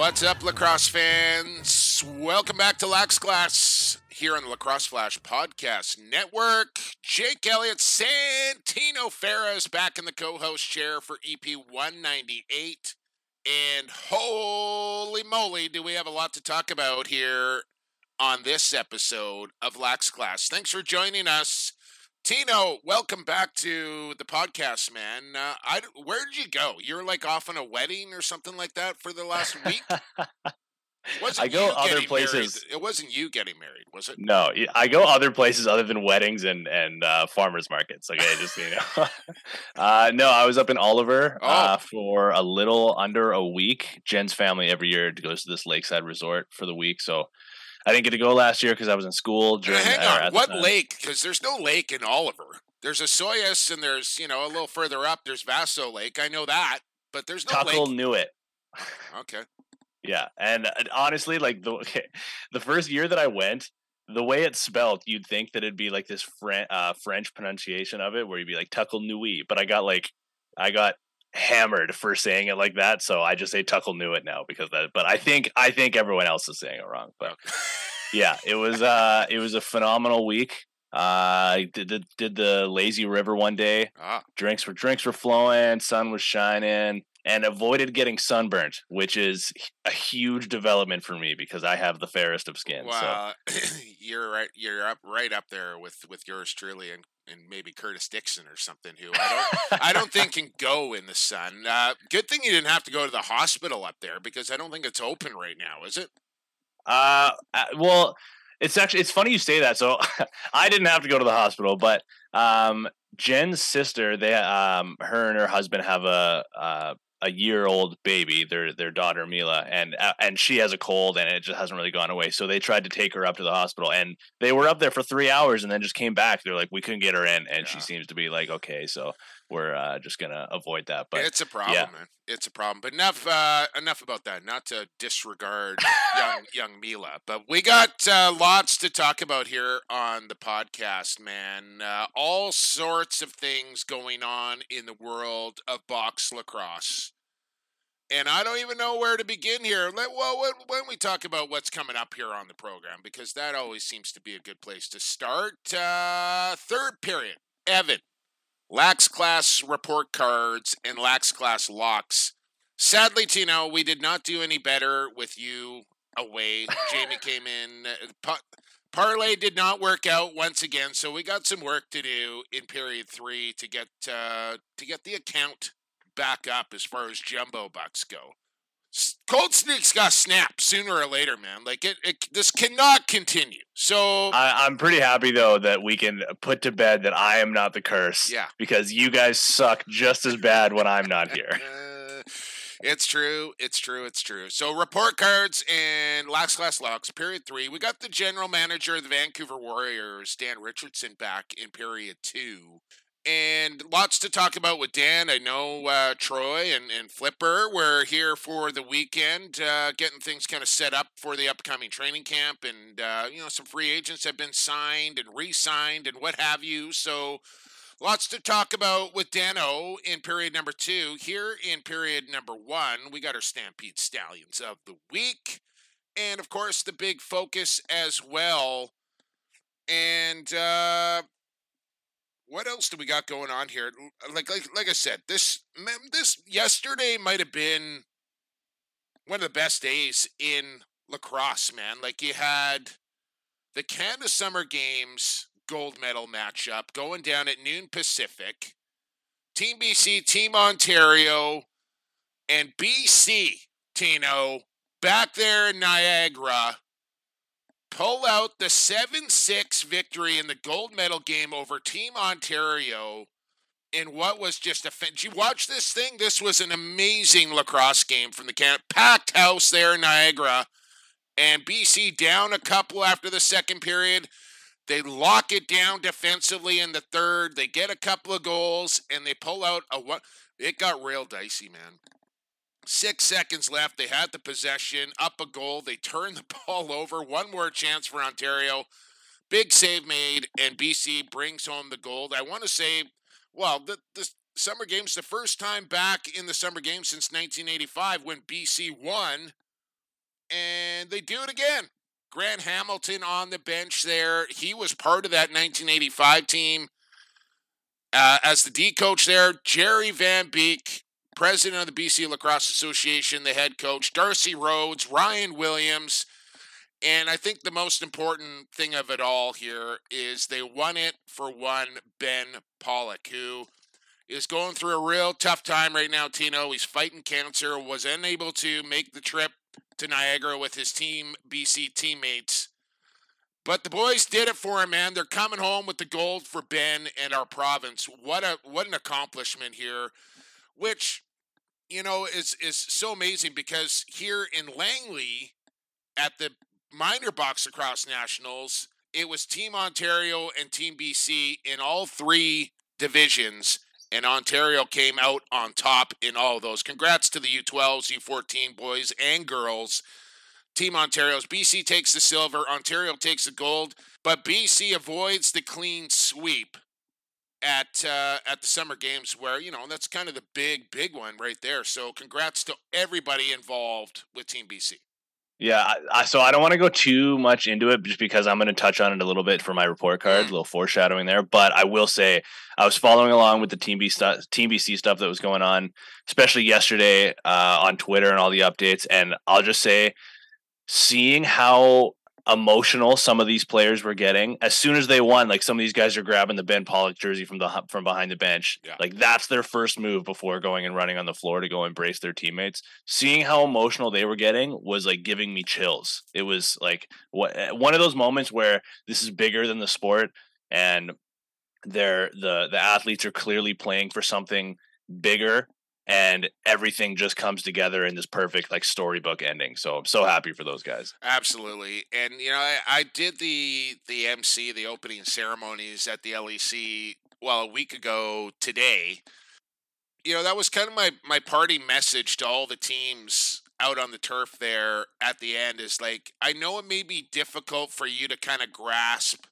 What's up, lacrosse fans? Welcome back to Lax Class here on the Lacrosse Flash Podcast Network. Jake Elliott, Santino Ferris back in the co host chair for EP 198. And holy moly, do we have a lot to talk about here on this episode of Lax Class. Thanks for joining us. Tino, welcome back to the podcast, man. Uh, I, where did you go? You're like off on a wedding or something like that for the last week. I go other places. Married. It wasn't you getting married, was it? No, I go other places other than weddings and and uh, farmers markets. Okay, just you know. uh, no, I was up in Oliver Oh. uh, for a little under a week. Jen's family every year goes to this lakeside resort for the week, so I didn't get to go last year because I was in school. During, hang on, what lake? Because there's no lake in Oliver. There's Osoyoos, and there's you know a little further up. There's Vaseux Lake. I know that, but there's no Tuckle lake. knew it. Okay. Yeah, and uh, honestly, like the the first year that I went, the way it's spelled, you'd think that it'd be like this French uh, French pronunciation of it, where you'd be like Tuckle Nui, but I got like I got hammered for saying it like that, so I just say Tuckle knew it now because that. But I think I think everyone else is saying it wrong. But yeah, it was uh it was a phenomenal week. Uh, I did the, did the lazy river one day. Ah, Drinks were drinks were flowing, sun was shining, and avoided getting sunburnt, which is a huge development for me because I have the fairest of skin. So well, you're right. You're up right up there with with yours truly, and and maybe Curtis Dixon or something who I don't I don't think can go in the sun. Uh, good thing you didn't have to go to the hospital up there because I don't think it's open right now, is it? Uh, uh, well, it's actually it's funny you say that. So I didn't have to go to the hospital, but um, Jen's sister, they um, her and her husband have a uh, a year old baby, their their daughter Mila, and uh, and she has a cold, and it just hasn't really gone away. So they tried to take her up to the hospital, and they were up there for three hours, and then just came back. They're like, we couldn't get her in, and she seems to be like, okay, so we're uh, just gonna avoid that. But it's a problem, man. It's a problem. But enough uh, enough about that. Not to disregard young young Mila, but we got uh, lots to talk about here on the podcast, man. Uh, all sorts of things going on in the world of box lacrosse. And I don't even know where to begin here. Let, well, when, when we talk about what's coming up here on the program, because that always seems to be a good place to start. Uh, third period, Evan. Lax Class report cards and Lax Class locks. Sadly, Tino, we did not do any better with you away. Jamie came in. uh, Pa- Parlay did not work out once again, so we got some work to do in period three to get uh, to get the account back up as far as jumbo bucks go. Cold sneaks got snapped sooner or later, man. Like it, it this cannot continue. So I, I'm pretty happy though that we can put to bed that I am not the curse. Yeah. Because you guys suck just as bad when I'm not here. It's true. It's true. It's true. So report cards and Lax Class Locks, period three. We got the general manager of the Vancouver Warriors, Dan Richardson, back in period two. And lots to talk about with Dan. I know uh, Troy and, and Flipper were here for the weekend, uh, getting things kind of set up for the upcoming training camp. And, uh, you know, some free agents have been signed and re signed and what have you. So, Lots to talk about with Dano in period number two. Here in period number one, we got our Stampede Stallions of the week. And of course, the big focus as well. And uh, what else do we got going on here? Like, like, like I said, this this yesterday might have been one of the best days in lacrosse, man. Like you had the Canada Summer Games gold medal matchup going down at noon Pacific. Team BC, Team Ontario, and BC, Tino, back there in Niagara, pull out the 7 6 victory in the gold medal game over Team Ontario in what was just a. Did you watch this thing? This was an amazing lacrosse game from the can packed house there in Niagara, and BC down a couple after the second period. They lock it down defensively in the third. They get a couple of goals and they pull out a what? It got real dicey, man. Six seconds left. They had the possession, up a goal. They turn the ball over. One more chance for Ontario. Big save made, and BC brings home the gold. I want to say, well, the, the summer games, the first time back in the summer games since 1985 when BC won, and they do it again. Grant Hamilton on the bench there. He was part of that 1985 team. Uh, as the D coach there, Jerry Van Beek, president of the BC Lacrosse Association, the head coach, Darcy Rhodes, Ryan Williams. And I think the most important thing of it all here is they won it for one Ben Pollock, who is going through a real tough time right now, Tino. He's fighting cancer, was unable to make the trip to Niagara with his team BC teammates. But the boys did it for him, man. They're coming home with the gold for Ben and our province. What a what an accomplishment here, which you know is is so amazing because here in Langley at the minor box lacrosse nationals, it was Team Ontario and Team BC in all three divisions and Ontario came out on top in all of those. Congrats to the U12s, U14 boys and girls. Team Ontario's BC takes the silver, Ontario takes the gold, but BC avoids the clean sweep at uh, at the summer games, where you know that's kind of the big big one right there. So congrats to everybody involved with Team BC. Yeah, I, I, so I don't want to go too much into it just because I'm going to touch on it a little bit for my report card, a little foreshadowing there. But I will say I was following along with the Team B stuff, Team BC stuff that was going on, especially yesterday uh, on Twitter and all the updates. And I'll just say, seeing how emotional some of these players were getting as soon as they won. Like some of these guys are grabbing the Ben Pollock jersey from the from behind the bench. Yeah. Like that's their first move before going and running on the floor to go embrace their teammates. Seeing how emotional they were getting was like giving me chills. It was like what eh, one of those moments where this is bigger than the sport and they're the the athletes are clearly playing for something bigger and everything just comes together in this perfect like storybook ending. So I'm so happy for those guys. Absolutely, and you know I, I did the the MC the opening ceremonies at the LEC well a week ago today. You know that was kind of my my party message to all the teams out on the turf there at the end is like I know it may be difficult for you to kind of grasp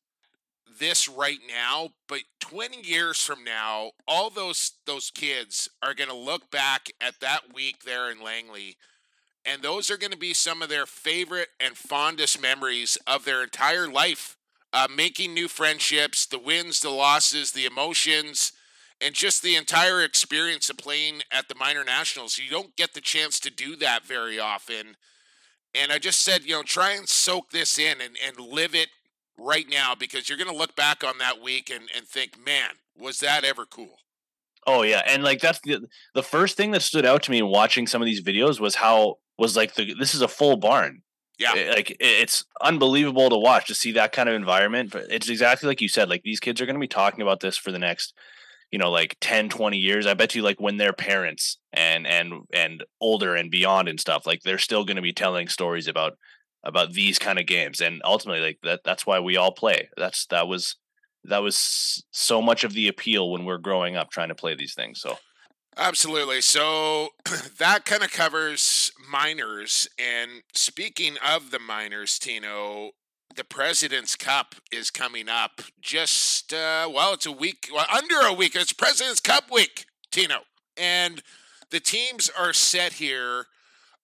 this right now, but 20 years from now, all those those kids are going to look back at that week there in Langley and those are going to be some of their favorite and fondest memories of their entire life. Uh, making new friendships, the wins, the losses, the emotions, and just the entire experience of playing at the minor nationals. You don't get the chance to do that very often. And I just said, you know, try and soak this in and, and live it right now because you're going to look back on that week and, and think, man, was that ever cool? Oh yeah, and like that's the the first thing that stood out to me in watching some of these videos was how was like the this is a full barn. Yeah, eh, it, like it's unbelievable to watch to see that kind of environment. But it's exactly like you said. Like these kids are going to be talking about this for the next, you know, like 10, 20 years. I bet you like when they're parents and and and older and beyond and stuff, like they're still going to be telling stories about about these kind of games and ultimately like that that's why we all play. That's that was that was so much of the appeal when we're growing up trying to play these things so. Absolutely so that kind of covers minors and speaking of the minors tino the president's cup is coming up just uh, well it's a week well, under a week it's president's cup week tino and the teams are set here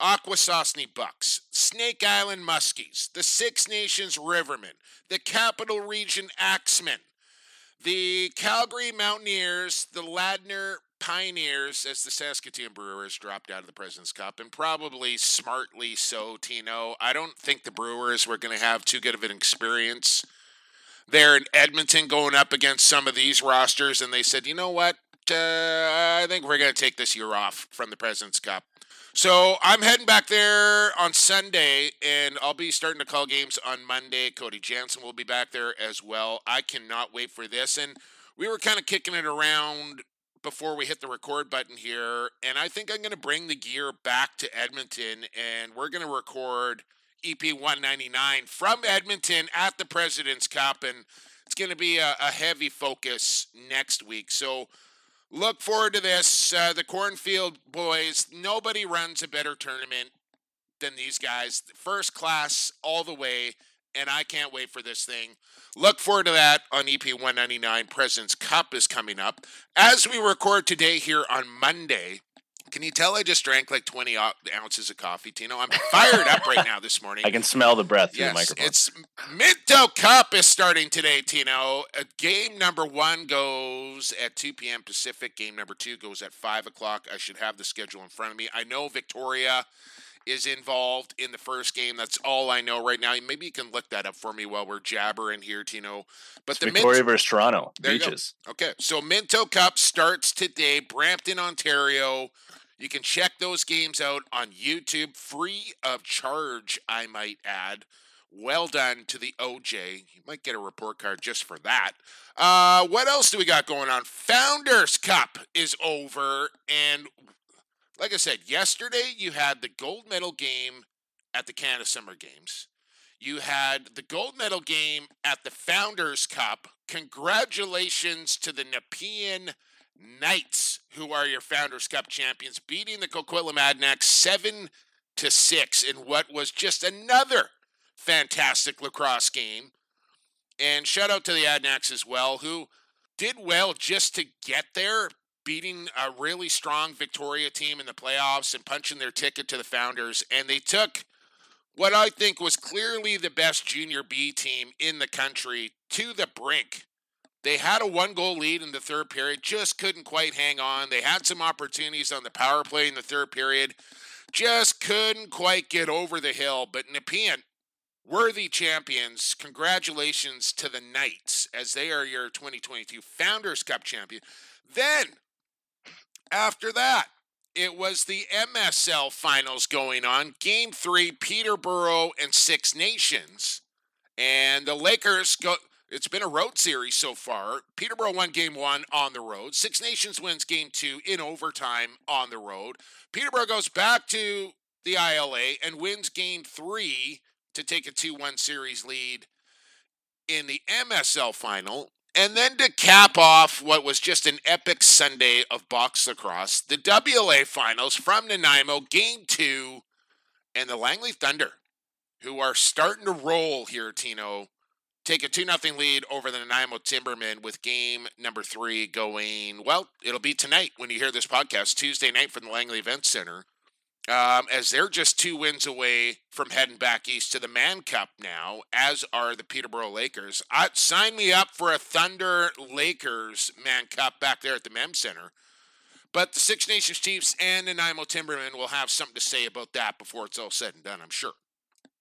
Akwesasne Bucks, Snake Island Muskies, the Six Nations Rivermen, the Capital Region Axemen, the Calgary Mountaineers, the Ladner Pioneers, as the Saskatoon Brewers dropped out of the President's Cup, and probably smartly so, Tino. I don't think the Brewers were going to have too good of an experience there in Edmonton going up against some of these rosters, and they said, you know what? Uh, I think we're going to take this year off from the President's Cup. So I'm heading back there on Sunday, and I'll be starting to call games on Monday. Cody Jansen will be back there as well. I cannot wait for this. And we were kind of kicking it around before we hit the record button here, and I think I'm going to bring the gear back to Edmonton, and we're going to record EP 199 from Edmonton at the President's Cup, and it's going to be a, a, heavy focus next week. So look forward to this. Uh, the Cornfield boys, nobody runs a better tournament than these guys. First class all the way, and I can't wait for this thing. Look forward to that on EP 199. President's Cup is coming up. As we record today here on Monday, can you tell I just drank like 20 ounces of coffee, Tino? I'm fired up right now this morning. I can smell the breath through yes, the microphone. It's Minto Cup is starting today, Tino. Uh, game number one goes at 2 p.m. Pacific. Game number two goes at 5 o'clock. I should have the schedule in front of me. I know Victoria is involved in the first game. That's all I know right now. Maybe you can look that up for me while we're jabbering here, Tino. But it's the Victoria Mint- versus Toronto there beaches. Okay, so Minto Cup starts today, Brampton, Ontario. You can check those games out on YouTube, free of charge. I might add. Well done to the OJ. You might get a report card just for that. Uh, what else do we got going on? Founders Cup is over, and like I said, yesterday you had the gold medal game at the Canada Summer Games. You had the gold medal game at the Founders Cup. Congratulations to the Nepean Knights, who are your Founders Cup champions, beating the Coquitlam Adanacs 7 to 6 in what was just another fantastic lacrosse game. And shout out to the Adanacs as well, who did well just to get there, beating a really strong Victoria team in the playoffs and punching their ticket to the Founders. And they took what I think was clearly the best junior B team in the country to the brink. They had a one goal lead in the third period, just couldn't quite hang on. They had some opportunities on the power play in the third period, just couldn't quite get over the hill. But Nepean, worthy champions, congratulations to the Knights as they are your 2022 Founders Cup champion. Then after that, it was the MSL finals going on. Game three, Peterborough and Six Nations. And the Lakers go. It's been a road series so far. Peterborough won game one on the road. Six Nations wins game two in overtime on the road. Peterborough goes back to the ILA and wins game three to take a 2 1 series lead in the MSL final. And then to cap off what was just an epic Sunday of box lacrosse, the WLA finals from Nanaimo, game two, and the Langley Thunder, who are starting to roll here, Tino, take a 2 0 lead over the Nanaimo Timbermen with game number three going, well, it'll be tonight when you hear this podcast, Tuesday night from the Langley Event Center um, as they're just two wins away from heading back east to the Mann Cup now, as are the Peterborough Lakers. I, sign me up for a Thunder Lakers Mann Cup back there at the Mem Center. But the Six Nations Chiefs and Nanaimo Timbermen will have something to say about that before it's all said and done, I'm sure.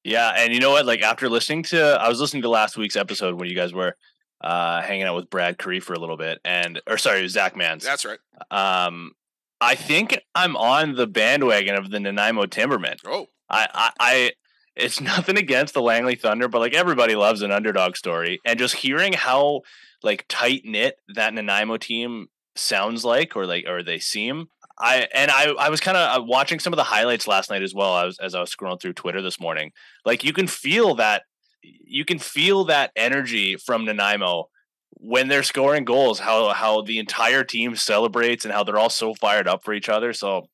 Yeah, and you know what? Like after listening to, I was listening to last week's episode when you guys were uh, hanging out with Brad Curry for a little bit, and or sorry, it was Zach Mans. That's right. Um, I think I'm on the bandwagon of the Nanaimo Timbermen. Oh, I, I, I, it's nothing against the Langley Thunder, but like everybody loves an underdog story, and just hearing how like tight knit that Nanaimo team sounds like, or like, or they seem. I and I, I was kind of uh, watching some of the highlights last night as well. I was as I was scrolling through Twitter this morning. Like you can feel that, you can feel that energy from Nanaimo when they're scoring goals, how how the entire team celebrates and how they're all so fired up for each other. So,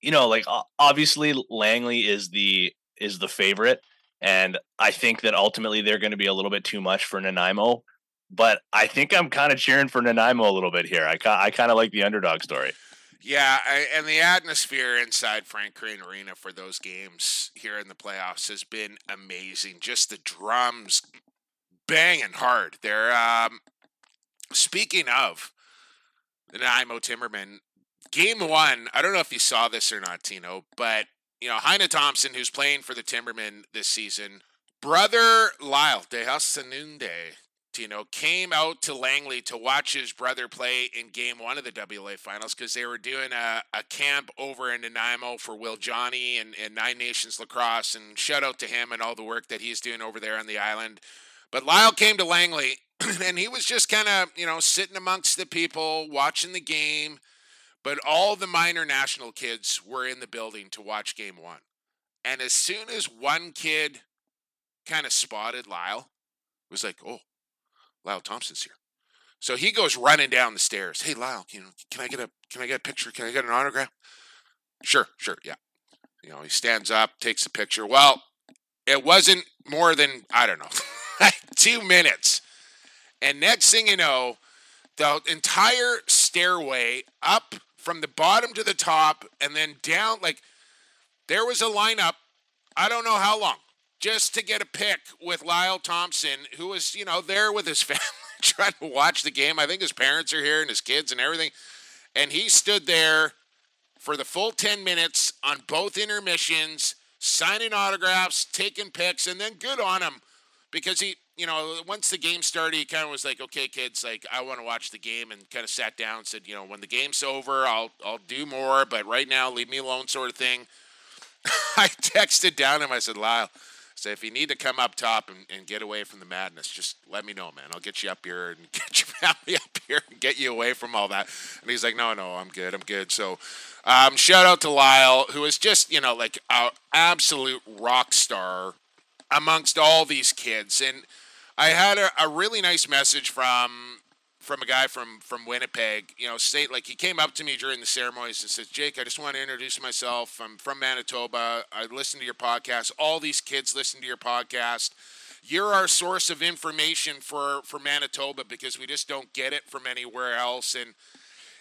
you know, like obviously Langley is the is the favorite, and I think that ultimately they're going to be a little bit too much for Nanaimo. But I think I'm kind of cheering for Nanaimo a little bit here. I I kind of like the underdog story. Yeah, I, and the atmosphere inside Frank Crane Arena for those games here in the playoffs has been amazing. Just the drums banging hard. They're um, speaking of the Nanaimo Timbermen. Game one, I don't know if you saw this or not, Tino, but you know Hiana Thompson, who's playing for the Timbermen this season, brother Lyle Dehasanunde, know, came out to Langley to watch his brother play in game one of the WLA finals because they were doing a, a camp over in Nanaimo for Will Johnny and, and Nine Nations Lacrosse. And shout out to him and all the work that he's doing over there on the island But Lyle came to Langley and he was just kind of, you know, sitting amongst the people, watching the game. But all the minor national kids were in the building to watch game one. And as soon as one kid kind of spotted Lyle, was like, oh, Lyle Thompson's here. So he goes running down the stairs. Hey Lyle, you know, can I get a can I get a picture? Can I get an autograph? Sure, sure, yeah. You know, he stands up, takes a picture. Well, it wasn't more than I don't know, two minutes, and next thing you know, the entire stairway up from the bottom to the top and then down like there was a lineup. I don't know how long just to get a pick with Lyle Thompson, who was you know there with his family trying to watch the game. I think his parents are here and his kids and everything. And he stood there for the full 10 minutes on both intermissions, signing autographs, taking pics, and then good on him because he, you know, once the game started, he kind of was like, "Okay, kids, like I want to watch the game," and kind of sat down and said, "You know, when the game's over, I'll I'll do more, but right now, leave me alone," sort of thing. I texted down him. I said, "Lyle, so if you need to come up top and, and get away from the madness, just let me know, man. I'll get you up here and get your family up here and get you away from all that. And he's like, no, no, I'm good. I'm good. So um, shout out to Lyle, who is just, you know, like an absolute rock star amongst all these kids. And I had a, a really nice message from from a guy from from Winnipeg, you know, state like he came up to me during the ceremonies and says, "Jake, I just want to introduce myself. I'm from Manitoba. I listen to your podcast. All these kids listen to your podcast. You're our source of information for for Manitoba because we just don't get it from anywhere else." And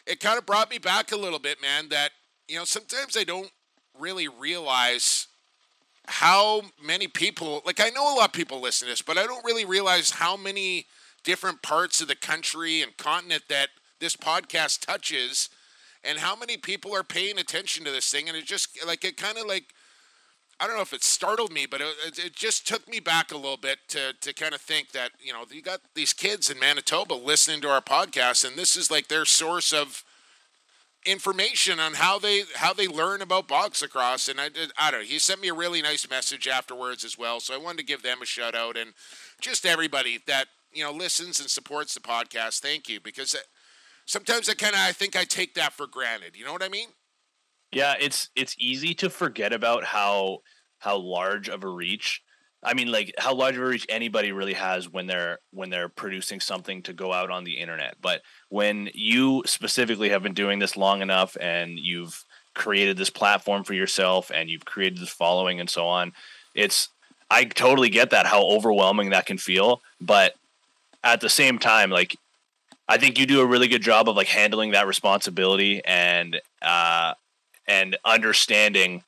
it kind of brought me back a little bit, man. That you know, sometimes I don't really realize how many people like I know a lot of people listen to this, but I don't really realize how many different parts of the country and continent that this podcast touches and how many people are paying attention to this thing and it just like it kind of like I don't know if it startled me, but it, it, just took me back a little bit to, to kind of think that, you know, you got these kids in Manitoba listening to our podcast, and this is like their source of information on how they how they learn about box lacrosse. And I did, I don't know. He sent me a really nice message afterwards as well, so I wanted to give them a shout out and just everybody that you know listens and supports the podcast, thank you because sometimes I kind of I think I take that for granted. You know what I mean? Yeah, it's it's easy to forget about how how large of a reach. I mean, like how large of a reach anybody really has when they're when they're producing something to go out on the internet. But when you specifically have been doing this long enough and you've created this platform for yourself and you've created this following and so on, it's I totally get that how overwhelming that can feel. But at the same time, like I think you do a really good job of like handling that responsibility and uh and understanding,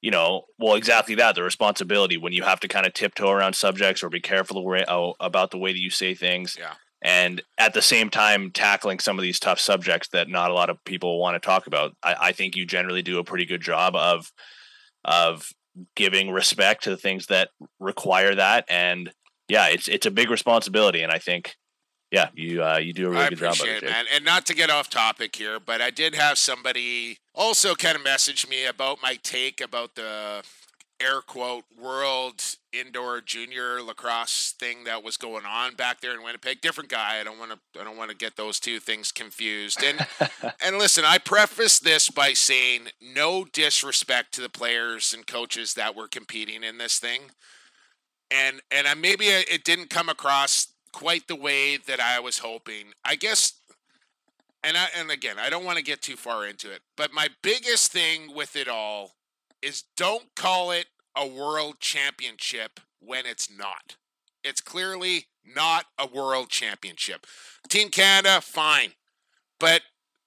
you know, well exactly that, the responsibility when you have to kind of tiptoe around subjects or be careful oh, about the way that you say things. Yeah. And at the same time, tackling some of these tough subjects that not a lot of people want to talk about. I, I think you generally do a pretty good job of of giving respect to the things that require that and yeah, it's it's a big responsibility, and I think yeah, you uh, you do a really I good job of it, man. And not to get off topic here, but I did have somebody also kind of message me about my take about the air quote world indoor junior lacrosse thing that was going on back there in Winnipeg. Different guy. I don't want to I don't want to get those two things confused. And and listen, I preface this by saying no disrespect to the players and coaches that were competing in this thing and and I, maybe it didn't come across quite the way that I was hoping. I guess, and I and again, I don't want to get too far into it, but my biggest thing with it all is don't call it a world championship when it's not. It's clearly not a world championship. Team Canada, fine, but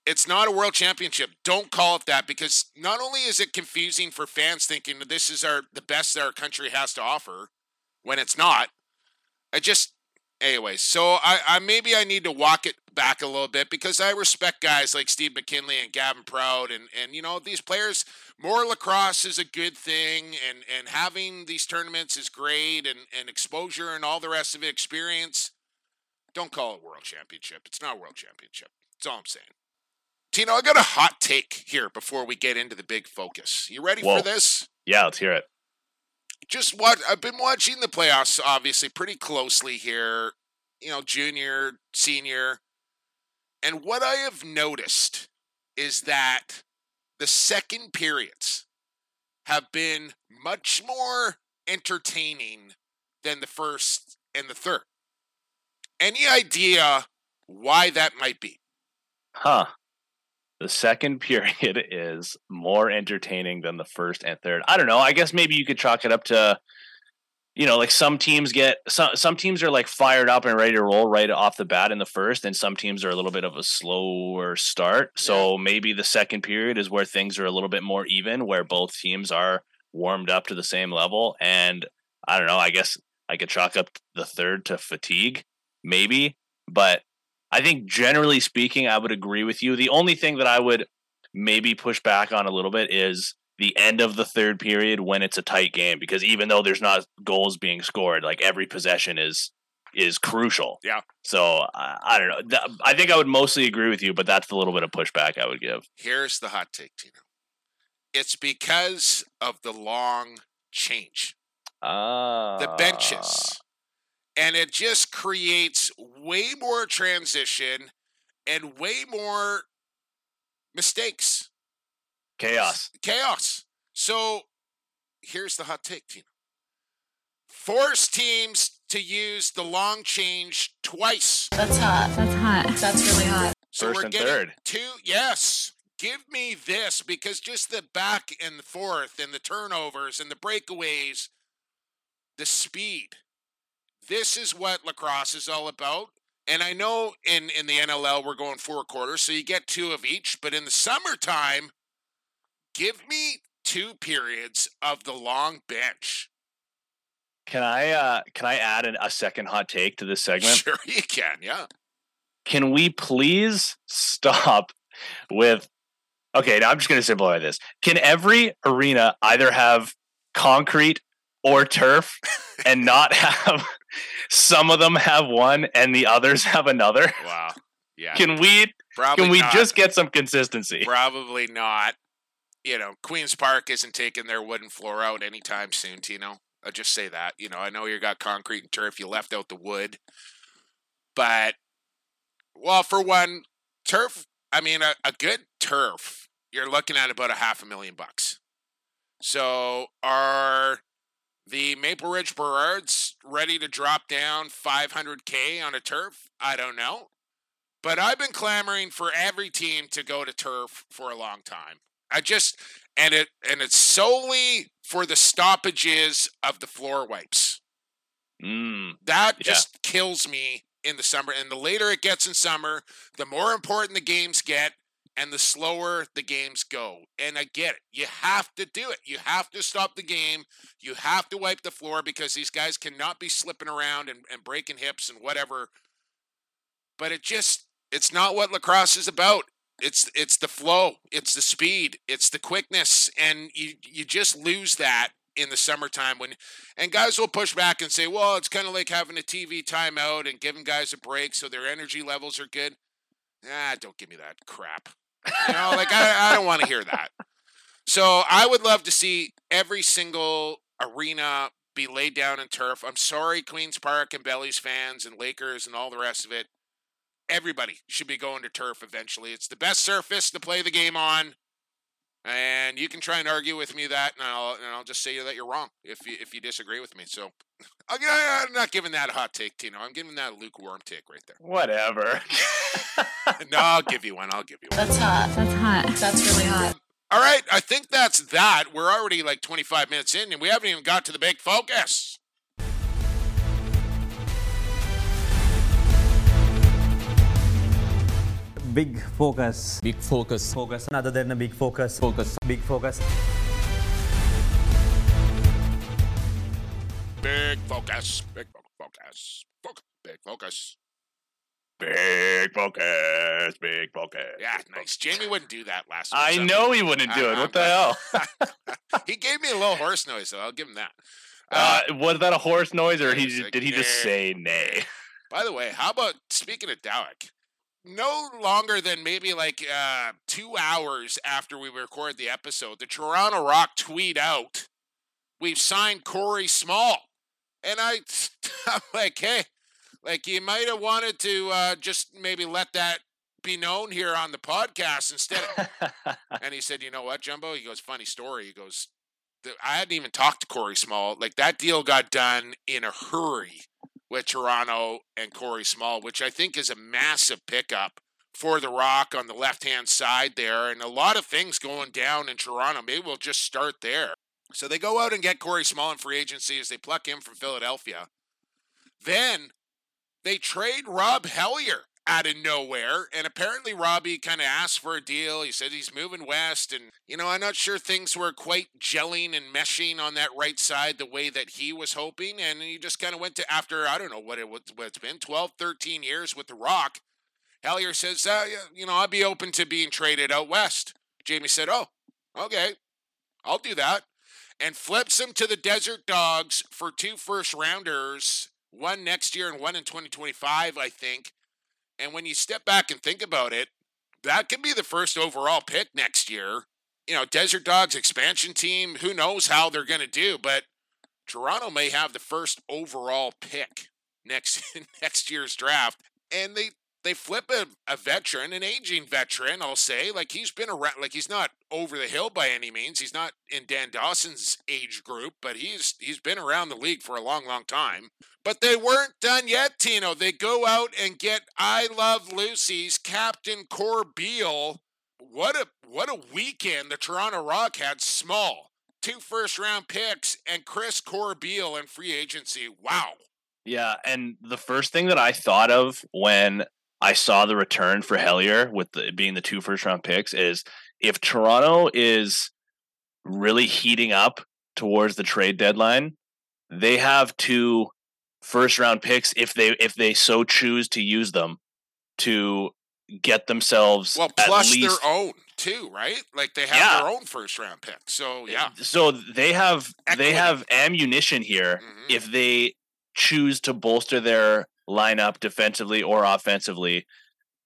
it's not a world championship. Don't call it that because not only is it confusing for fans thinking this is our the best that our country has to offer, when it's not. I just anyway, so I, I maybe I need to walk it back a little bit because I respect guys like Steve McKinley and Gavin Proud and and you know these players more lacrosse is a good thing and and having these tournaments is great and and exposure and all the rest of it experience. Don't call it world championship. It's not world championship. That's all i'm saying. Tino i got a hot take here before we get into the big focus. You ready Whoa. for this? yeah let's hear it just what I've been watching the playoffs obviously pretty closely here. You know, junior, senior, and what I have noticed is that the second periods have been much more entertaining than the first and the third. Any idea why that might be? Huh. The second period is more entertaining than the first and third. I don't know. I guess maybe you could chalk it up to you know, like some teams get some some teams are like fired up and ready to roll right off the bat in the first, and some teams are a little bit of a slower start. So yeah. maybe the second period is where things are a little bit more even, where both teams are warmed up to the same level. And I don't know, I guess I could chalk up the third to fatigue, maybe. But I think generally speaking, I would agree with you. The only thing that I would maybe push back on a little bit is the end of the third period when it's a tight game because even though there's not goals being scored, like every possession is is crucial. Yeah. So I, I don't know. I think I would mostly agree with you, but that's the little bit of pushback I would give. Here's the hot take, Tino. It's because of the long change. Uh, the benches. And it just creates way more transition and way more mistakes. Chaos. Chaos. So here's the hot take, Tina. Force teams to use the long change twice. That's hot. That's hot. That's really hot. So First we're and getting third. two. Yes. Give me this because just the back and the forth and the turnovers and the breakaways, the speed. This is what lacrosse is all about. And I know in, in the NLL we're going four quarters, so you get two of each. But in the summertime, give me two periods of the long bench. Can I uh can I add an, a second hot take to this segment? Sure, you can. Yeah. Can we please stop with? Okay, now I'm just going to simplify this. Can every arena either have concrete or turf, and not have some of them have one and the others have another? Wow. Yeah. Can we? Probably can we not. just get some consistency? Probably not. You know, Queens Park isn't taking their wooden floor out anytime soon, Tino. I'll just say that. You know, I know you got concrete and turf, you left out the wood. But, well, for one, turf, I mean, a, a good turf, you're looking at about a half a million bucks. So, are the Maple Ridge Burrards ready to drop down 500K on a turf? I don't know. But I've been clamoring for every team to go to turf for a long time. I just and it and it's solely for the stoppages of the floor wipes. Mm, That Yeah. just kills me in the summer. And the later it gets in summer, the more important the games get and the slower the games go. And I get it. You have to do it. You have to stop the game. You have to wipe the floor because these guys cannot be slipping around and, and breaking hips and whatever. But it just it's not what lacrosse is about. It's it's the flow, it's the speed, it's the quickness, and you you just lose that in the summertime when and guys will push back and say, well, it's kind of like having a TV timeout and giving guys a break so their energy levels are good. Ah, don't give me that crap. You know, like I, I don't want to hear that. So I would love to see every single arena be laid down in turf. I'm sorry, Queens Park and Bellies fans and Lakers and all the rest of it. Everybody should be going to turf eventually. It's the best surface to play the game on. And you can try and argue with me that, and I'll, and I'll just say that you're wrong if you, if you disagree with me. So I'm I'm not giving that a hot take, Tino. I'm giving that a lukewarm take right there. whatever. No, I'll give you one. I'll give you one. That's hot. That's hot. That's really hot. All right, I think that's that. We're already like 25 minutes in, and we haven't even got to the big focus. Big focus. Big focus. Focus. Other than a big focus. Focus. Big focus. Big focus. Big focus. Focus. Big focus. big focus, big focus. Yeah, nice. Jamie wouldn't do that last week. I so- know he wouldn't do it. I- What the hell? he gave me a little horse noise, though. I'll give him that. Uh, was that a horse noise, or yeah, he it's like, did he just say nay? By the way, how about speaking of Dawick? No longer than maybe like uh, two hours after we record the episode, the Toronto Rock tweet out we've signed Corey Small. And I, I'm like, hey, like you might have wanted to uh, just maybe let that be known here on the podcast instead. Of, and he said, you know what, Jumbo? He goes, funny story. He goes, I hadn't even talked to Corey Small. Like that deal got done in a hurry with Toronto and Corey Small, which I think is a massive pickup for the Rock on the left hand side there. And a lot of things going down in Toronto. Maybe we'll just start there. So they go out and get Corey Small in free agency as they pluck him from Philadelphia. Then they trade Rob Hellyer out of nowhere. And apparently, Robbie kind of asked for a deal. He said he's moving west. And, you know, I'm not sure things were quite gelling and meshing on that right side the way that he was hoping. And he just kind of went to, after, I don't know what, it, what it's been, 12, 13 years with The Rock. Hellyer says, uh, you know, I'd be open to being traded out west. Jamie said, oh, okay, I'll do that. And flips him to the Desert Dogs for two first rounders, one next year and one in 2025, I think. And when you step back and think about it, that could be the first overall pick next year. You know, Desert Dogs expansion team, who knows how they're going to do, but Toronto may have the first overall pick next next year's draft. And they they flip a, a veteran, an aging veteran, I'll say. Like he's been around, like he's not over the hill by any means. He's not in Dan Dawson's age group, but he's he's been around the league for a long, long time. But they weren't done yet, Tino. They go out and get I Love Lucy's Captain Corbeil. What a what a weekend the Toronto Rock had. Small two first round picks and Chris Corbeil in free agency. Wow. Yeah, and the first thing that I thought of when I saw the return for Hellyer with the, being the two first round picks is if Toronto is really heating up towards the trade deadline, they have two first round picks if they if they so choose to use them to get themselves well plus least, their own too, right? Like they have yeah. their own first round pick. So yeah. So they have Equity. they have ammunition here mm-hmm. if they choose to bolster their lineup defensively or offensively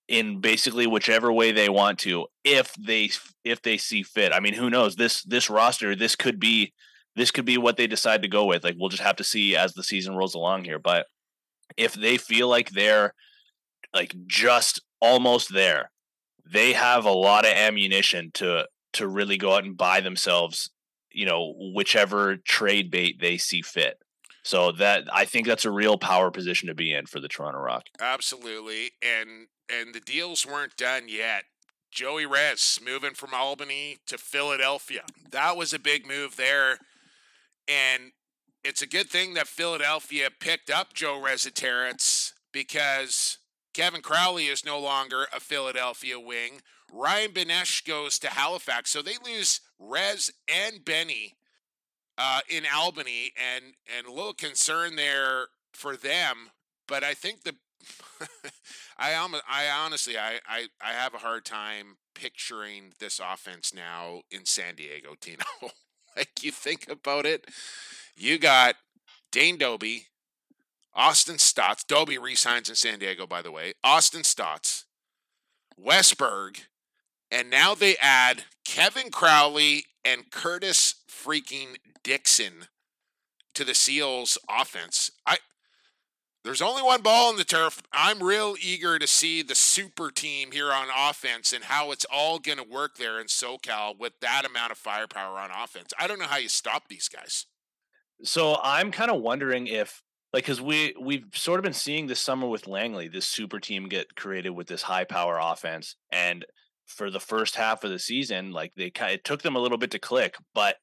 in basically whichever way they want to if they if they see fit. I mean, who knows? This this roster, this could be this could be what they decide to go with. Like we'll just have to see as the season rolls along here, but if they feel like they're like just almost there, they have a lot of ammunition to to really go out and buy themselves, you know, whichever trade bait they see fit. So that I think that's a real power position to be in for the Toronto Rock. Absolutely, and and the deals weren't done yet. Joey Rez moving from Albany to Philadelphia. That was a big move there, and it's a good thing that Philadelphia picked up Joe Resetarits because Kevin Crowley is no longer a Philadelphia wing. Ryan Benesch goes to Halifax, so they lose Rez and Benny uh, in Albany, and and a little concern there for them. But I think the I am I honestly I, I I have a hard time picturing this offense now in San Diego, Tino. like you think about it, you got Dane Dobbie, Austin Staats. Dobbie resigns in San Diego, by the way. Austin Staats, Westberg, and now they add Kevin Crowley and Curtis freaking Dixon to the Seals offense. I there's only one ball in the turf. I'm real eager to see the super team here on offense and how it's all going to work there in SoCal with that amount of firepower on offense. I don't know how you stop these guys. So I'm kind of wondering if like because we we've sort of been seeing this summer with Langley, this super team get created with this high power offense, and for the first half of the season, like they it took them a little bit to click, but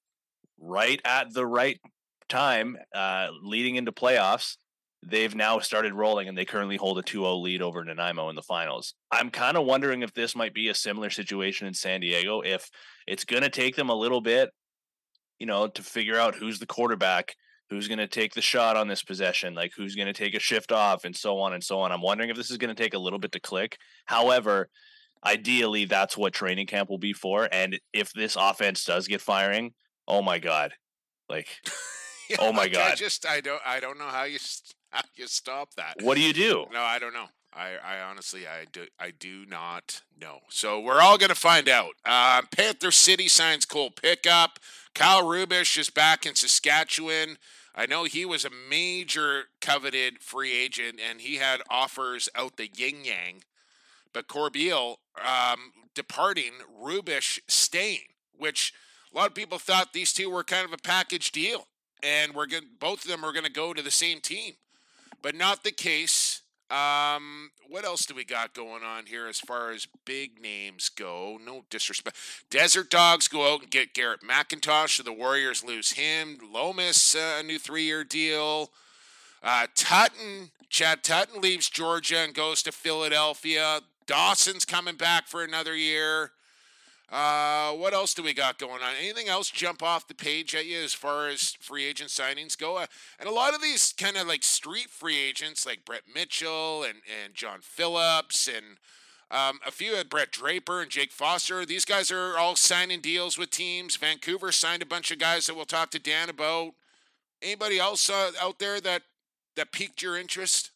right at the right time, uh, leading into playoffs, they've now started rolling and they currently hold a 2-0 lead over Nanaimo in the finals. I'm kind of wondering if this might be a similar situation in San Diego if it's going to take them a little bit, you know, to figure out who's the quarterback, who's going to take the shot on this possession, like who's going to take a shift off and so on and so on. I'm wondering if this is going to take a little bit to click. However, ideally that's what training camp will be for and if this offense does get firing, oh my god, like, yeah, oh my god, I just I don't I don't know how you how you stop that. What do you do? No, I don't know. I, I honestly I do I do not know. So we're all gonna find out. Uh, Panther City signs Cole Pickup. Kyle Rubisch is back in Saskatchewan. I know he was a major coveted free agent and he had offers out the yin yang. But Corbeil um, departing, Rubisch staying, which a lot of people thought these two were kind of a package deal and we're going both of them are going to go to the same team. But not the case. Um, what else do we got going on here as far as big names go? No disrespect. Desert Dogs go out and get Garrett McIntosh, so the Warriors lose him. Lomas, uh, a new three year deal. Uh, Tutton, Chad Tutton leaves Georgia and goes to Philadelphia. Dawson's coming back for another year. Uh, what else do we got going on? Anything else jump off the page at you as far as free agent signings go? Uh, and a lot of these kind of like street free agents, like Brett Mitchell and, and John Phillips, and um, a few had Brett Draper and Jake Foster. These guys are all signing deals with teams. Vancouver signed a bunch of guys that we'll talk to Dan about. Anybody else uh, out there that that piqued your interest?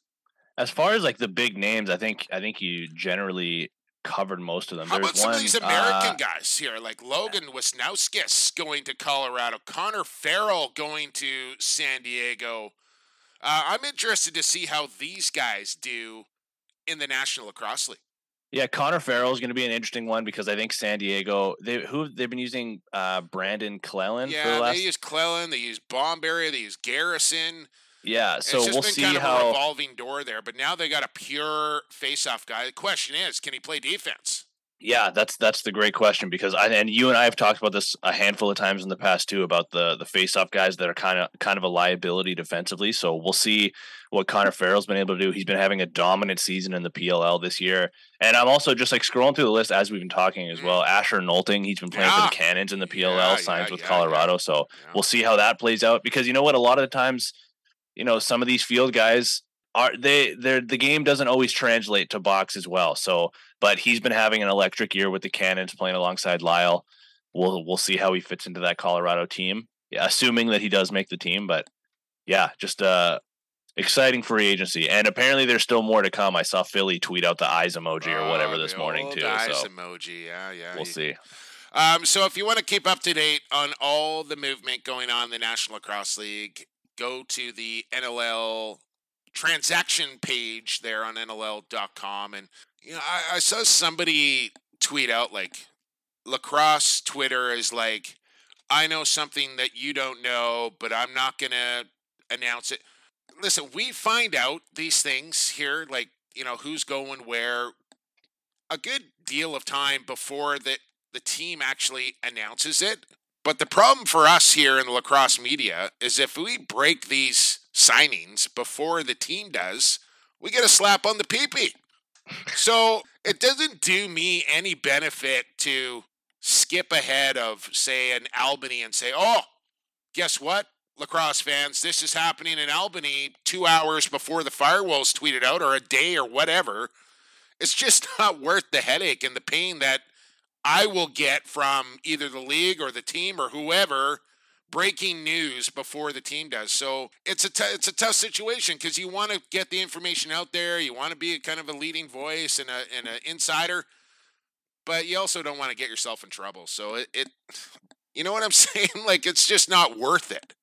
As far as like the big names, I think I think you generally covered most of them. How There's about some one, of these American uh, guys here, like Logan Wisnauskas going to Colorado, Connor Farrell going to San Diego? Uh, I'm interested to see how these guys do in the National Lacrosse League. Yeah, Connor Farrell is going to be an interesting one because I think San Diego they who they've been using uh, Brandon Clellan for the Yeah, last they use Clellan, they use Bomberry, they use Garrison. Yeah. So it's just we'll been see kind of a how revolving door there, but now they got a pure face-off guy. The question is, can he play defense? Yeah, that's that's the great question because I and you and I have talked about this a handful of times in the past too about the the face off guys that are kind of kind of a liability defensively. So we'll see what Connor Farrell's been able to do. He's been having a dominant season in the PLL this year, and I'm also just like scrolling through the list as we've been talking as well. Asher Nolting, he's been playing for Mm. The Cannons in the PLL, Yeah, signs yeah, with yeah, Colorado. So Yeah. we'll see how that plays out because you know what, a lot of the times, you know, some of these field guys are they they're the game doesn't always translate to box as well. So but he's been having an electric year with the Cannons playing alongside Lyle. We'll we'll see how he fits into that Colorado team. Yeah, assuming that he does make the team, but yeah, just uh exciting free agency. And apparently there's still more to come. I saw Philly tweet out the eyes emoji or whatever Oh, this morning too. eyes So emoji. Yeah, yeah. we'll you- see. Um, so if you want to keep up to date on all the movement going on in the National Lacrosse League, go to the NLL transaction page there on NLL.com. And you know, I, I saw somebody tweet out like lacrosse Twitter is like, I know something that you don't know, but I'm not gonna announce it. Listen, we find out these things here, like, you know, who's going where a good deal of time before that the team actually announces it. But the problem for us here in the lacrosse media is if we break these signings before the team does, we get a slap on the peepee. So it doesn't do me any benefit to skip ahead of, say, an Albany and say, oh, guess what? Lacrosse fans, this is happening in Albany two hours before the Firewolves tweeted out, or a day or whatever. It's just not worth the headache and the pain that I will get from either the league or the team or whoever breaking news before the team does. So it's a t- it's a tough situation because you want to get the information out there. You want to be a kind of a leading voice and a and an insider, but you also don't want to get yourself in trouble. So it, it you know what I'm saying? Like it's just not worth it.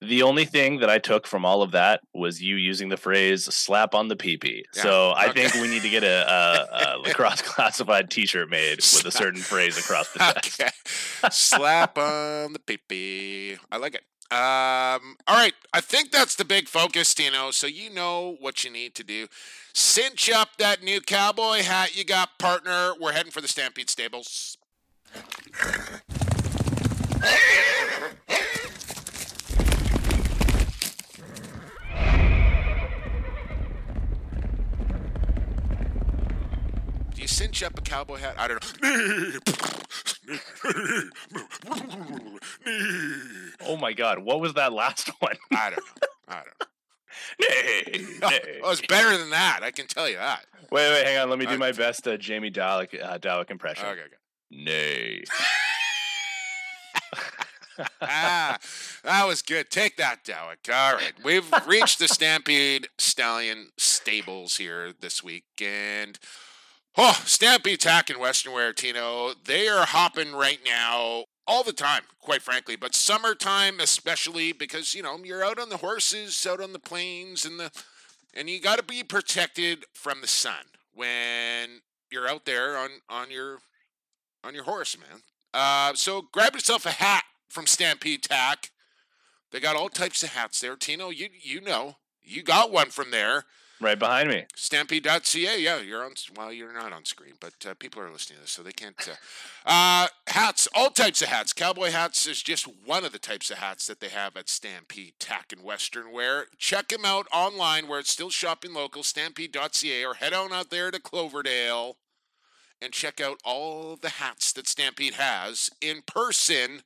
The only thing that I took from all of that was you using the phrase "slap on the peepee." Yeah, So I okay. think we need to get a, a, a lacrosse classified T-shirt made with a certain phrase across the chest. Okay. Slap on the peepee. I like it. Um, all right. I think that's the big focus, Tino. So you know what you need to do. Cinch up that new cowboy hat you got, partner. We're heading for the Stampede Stables. Cinch up a cowboy hat? I don't know. Oh my god, what was that last one? I don't know. I don't know. nay, Oh, nay. it's better than that. I can tell you that. Wait, wait, hang on. Let me do my best uh, Jamie Dawick uh, Dawick impression. Okay, okay. Nay. ah, that was good. Take that, Dawick. All right. We've reached the Stampede Stallion stables here this week. And, oh, Stampede Tack and Western Wear, Tino, they are hopping right now all the time, quite frankly, but summertime especially because you know you're out on the horses, out on the plains, and the and you got to be protected from the sun when you're out there on on your on your horse, man. Uh, so grab yourself a hat from Stampede Tack. They got all types of hats there. Tino, you you know you got one from there. Right behind me. Stampede.ca. Yeah, you're on. Well, you're not on screen, but uh, people are listening to this, so they can't. Uh, uh, hats, all types of hats. Cowboy hats is just one of the types of hats that they have at Stampede Tack and Western Wear. Check them out online where it's still shopping local, stampede.ca, or head on out there to Cloverdale and check out all the hats that Stampede has in person.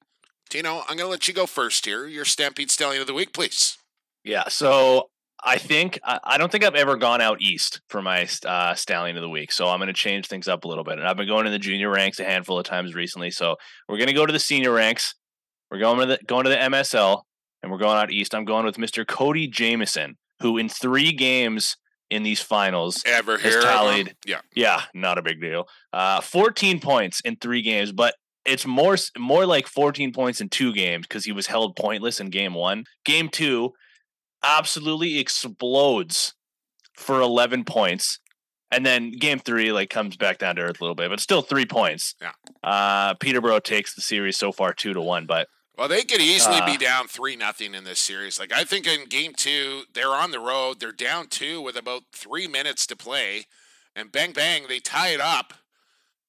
Tino, I'm going to let you go first here. Your Stampede Stallion of the Week, please. Yeah. So I think I don't think I've ever gone out east for my uh, stallion of the week, so I'm going to change things up a little bit. And I've been going to the junior ranks a handful of times recently, so we're going to go to the senior ranks. We're going to the going to the MSL, and we're going out east. I'm going with Mr. Cody Jamieson, who in three games in these finals ever has tallied. Yeah, yeah, not a big deal. Uh, 14 points in three games, but it's more more like 14 points in two games because he was held pointless in game one. Game two absolutely explodes for 11 points. And then game three, like, comes back down to earth a little bit, but still three points. Yeah. Uh, Peterborough takes the series so far two to one, but well, they could easily Uh, be down three nothing in this series. Like I think in game two, they're on the road. They're down two with about three minutes to play, and bang bang, they tie it up,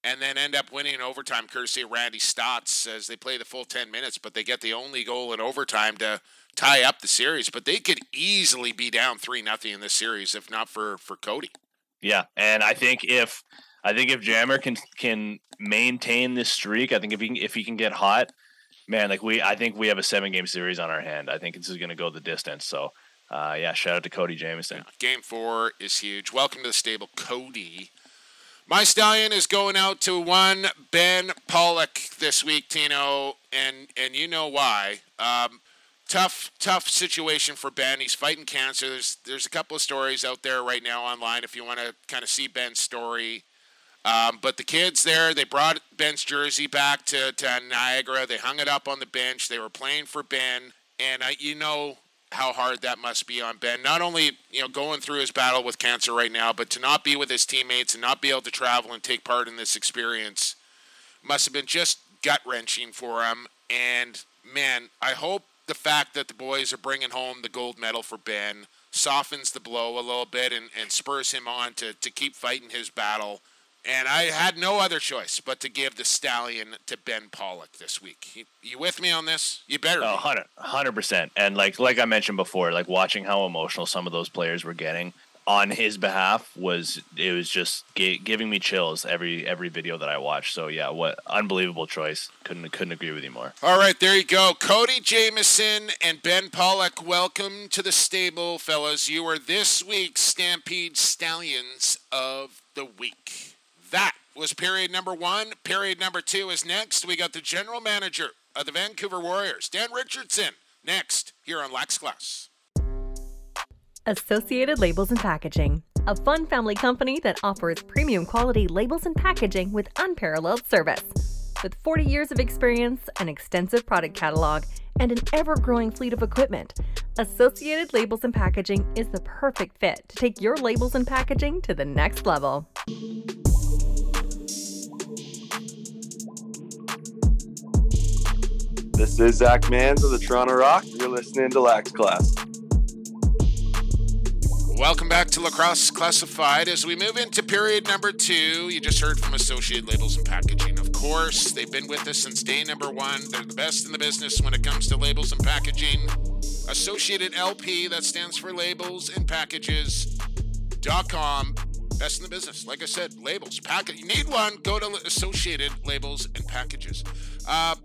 and then end up winning in overtime courtesy of Randy Staats as they play the full ten minutes. But they get the only goal in overtime to tie up the series. But they could easily be down three nothing in this series if not for for Cody. yeah. And I think if I think if Jammer can can maintain this streak, I think if he can, if he can get hot, man, like we I think we have a seven game series on our hand. I think this is going to go the distance. So. Uh, yeah, shout out to Cody Jamieson. Game four is huge. Welcome to the stable, Cody. My stallion is going out to one Ben Pollock this week, Tino, and and you know why. Um, tough, tough situation for Ben. He's fighting cancer. There's there's a couple of stories out there right now online if you want to kind of see Ben's story. Um, but the kids there, they brought Ben's jersey back to, to Niagara. They hung it up on the bench. They were playing for Ben, and you know how hard that must be on Ben. Not only you know going through his battle with cancer right now, but to not be with his teammates and not be able to travel and take part in this experience must have been just gut wrenching for him. And man, I hope the fact that the boys are bringing home the gold medal for Ben softens the blow a little bit and, and spurs him on to, to keep fighting his battle. And I had no other choice but to give the stallion to Ben Pollock this week. You, you with me on this? You better. Oh, be. 100 percent. And like like I mentioned before, like watching how emotional some of those players were getting on his behalf was it was just gi- giving me chills every every video that I watched. So yeah, what unbelievable choice. Couldn't couldn't agree with you more. All right, there you go. Cody Jamieson and Ben Pollock, welcome to the stable, fellas. You are this week's Stampede Stallions of the Week. That was period number one. Period number two is next. We got the general manager of the Vancouver Warriors, Dan Richardson, next here on Lax Class. Associated Labels and Packaging, a fun family company that offers premium quality labels and packaging with unparalleled service. With 40 years of experience, an extensive product catalog, and an ever growing fleet of equipment, Associated Labels and Packaging is the perfect fit to take your labels and packaging to the next level. This is Zach Manns of the Toronto Rock. You're listening to Lax Class. Welcome back to Lacrosse Classified. As we move into period number two, you just heard from Associated Labels and Packaging. Of course, they've been with us since day number one. They're the best in the business when it comes to labels and packaging. Associated LP, that stands for Labels and Packages.com. Best in the business. Like I said, labels, package. You need one, go to Associated Labels and Packages. Uh,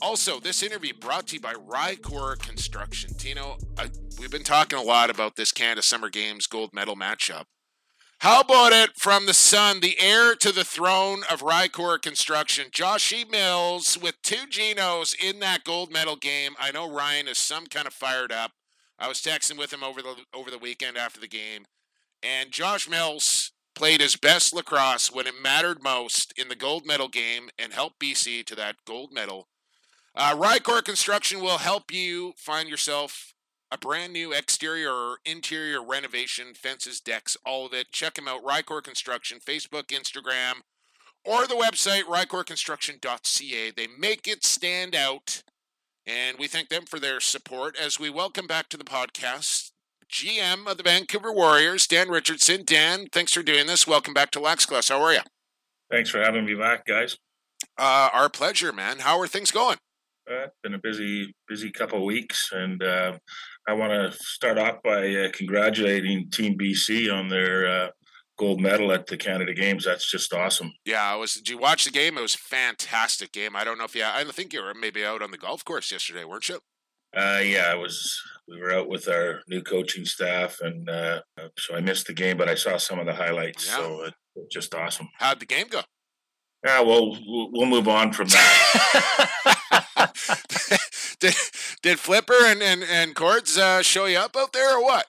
also, this interview brought to you by Rycor Construction. Tino, I, we've been talking a lot about this Canada Summer Games gold medal matchup. How about it from the son, the heir to the throne of Rycor Construction, Joshy Mills, with two Genos in that gold medal game. I know Ryan is some kind of fired up. I was texting with him over the over the weekend after the game, and Josh Mills played his best lacrosse when it mattered most in the gold medal game and helped BC to that gold medal. Uh, Rycor Construction will help you find yourself a brand new exterior or interior renovation, fences, decks, all of it. Check them out, Rycor Construction, Facebook, Instagram, or the website, rycorconstruction.ca. They make it stand out, and we thank them for their support as we welcome back to the podcast GM of the Vancouver Warriors, Dan Richardson. Dan, thanks for doing this. Welcome back to Lax Class. How are you? Thanks for having me back, guys. Uh, our pleasure, man. How are things going? Uh, been a busy, busy couple of weeks, and uh, I want to start off by uh, congratulating Team BC on their uh, gold medal at the Canada Games. That's just awesome. Yeah, I was. Did you watch the game? It was a fantastic game. I don't know if you. I think you were maybe out on the golf course yesterday, weren't you? Uh, yeah, I was. We were out with our new coaching staff, and uh, so I missed the game, but I saw some of the highlights. Yeah. So it, was just awesome. How'd the game go? Yeah, we'll we'll move on from that. did did Flipper and and and Cords uh, show you up out there or what?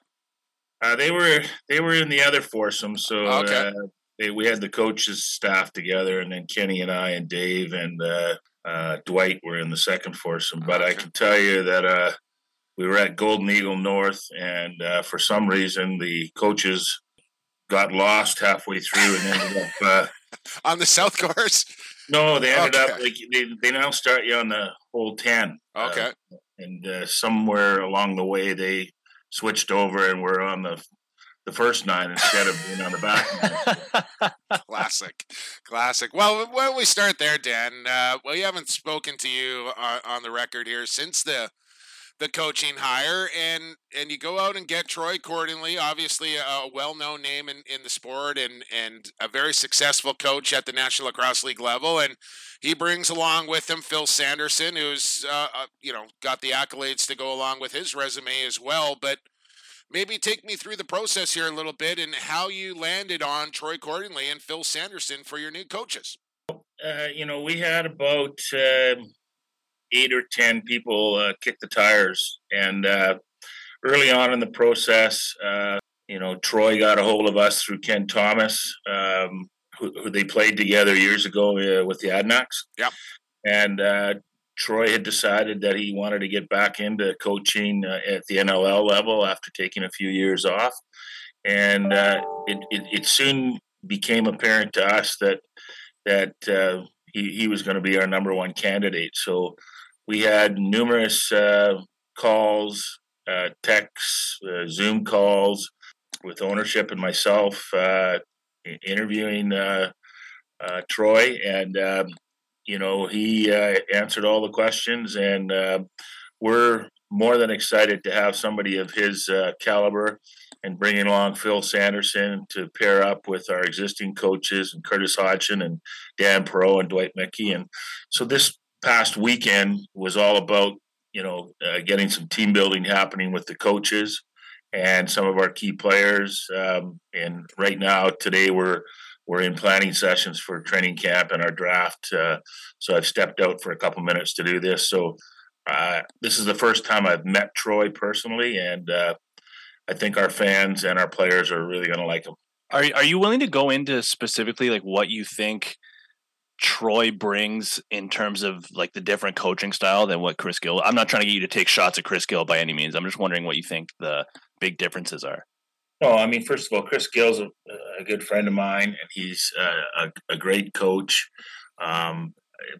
Uh, they were they were in the other foursome, so Okay. uh, they, we had the coaches staff together, and then Kenny and I and Dave and uh, uh, Dwight were in the second foursome. But I can tell you that uh, we were at Golden Eagle North, and uh, for some reason the coaches got lost halfway through and ended up. Uh, On the south course. No, they ended up like they, they now start you on the whole ten. Uh, Okay. and uh, somewhere along the way they switched over and were on the the first nine instead of being on the back nine. Classic, classic. Well, why don't we start there, Dan? Uh, well, we haven't spoken to you uh, on the record here since the the coaching hire, and and you go out and get Troy Cordingley, obviously a, a well known name in, in the sport, and and a very successful coach at the National Lacrosse League level, and he brings along with him Phil Sanderson, who's uh, uh, you know got the accolades to go along with his resume as well, but. Maybe take me through the process here a little bit and how you landed on Troy Cordingley and Phil Sanderson for your new coaches. Uh, you know, we had about um eight or ten people uh, kick the tires, and uh, early on in the process, uh, you know, Troy got a hold of us through Ken Thomas, um, who, who they played together years ago uh, with the Adanacs. Yep. And uh, Troy had decided that he wanted to get back into coaching uh, at the NLL level after taking a few years off, and uh, it, it it soon became apparent to us that that uh, he, he was going to be our number one candidate. So we had numerous uh, calls, uh, texts, uh, Zoom calls with ownership and myself uh, interviewing uh, Troy. And, um, you know, he answered all the questions. And uh, we're more than excited to have somebody of his caliber and bringing along Phil Sanderson to pair up with our existing coaches and Curtis Hodgson and Dan Perot and Dwight Maetche. And so this past weekend was all about, you know, uh, getting some team building happening with the coaches and some of our key players. Um, and right now, today, we're we're in planning sessions for training camp and our draft. Uh, so I've stepped out for a couple minutes to do this. So uh, this is the first time I've met Troy personally, and uh, I think our fans and our players are really going to like him. Are are you willing to go into specifically like what you think Troy brings in terms of like the different coaching style than what Chris Gill? I'm not trying to get you to take shots at Chris Gill by any means. I'm just wondering what you think the big differences are. No, I mean, first of all, Chris Gill's a, a good friend of mine, and he's uh, a, a great coach. Um,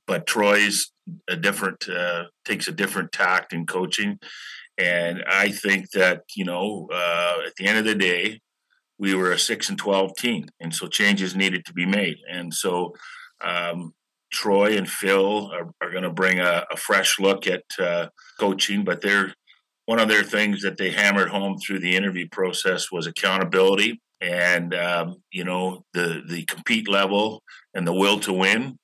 but Troy's a different uh, takes a different tact in coaching, and I think that you know uh, at the end of the day, we were a six and twelve team, and so changes needed to be made, and so um, Troy and Phil are, are going to bring a, a fresh look at uh, coaching, but they're one of their things that they hammered home through the interview process was accountability and um, you know the the compete level and the will to win.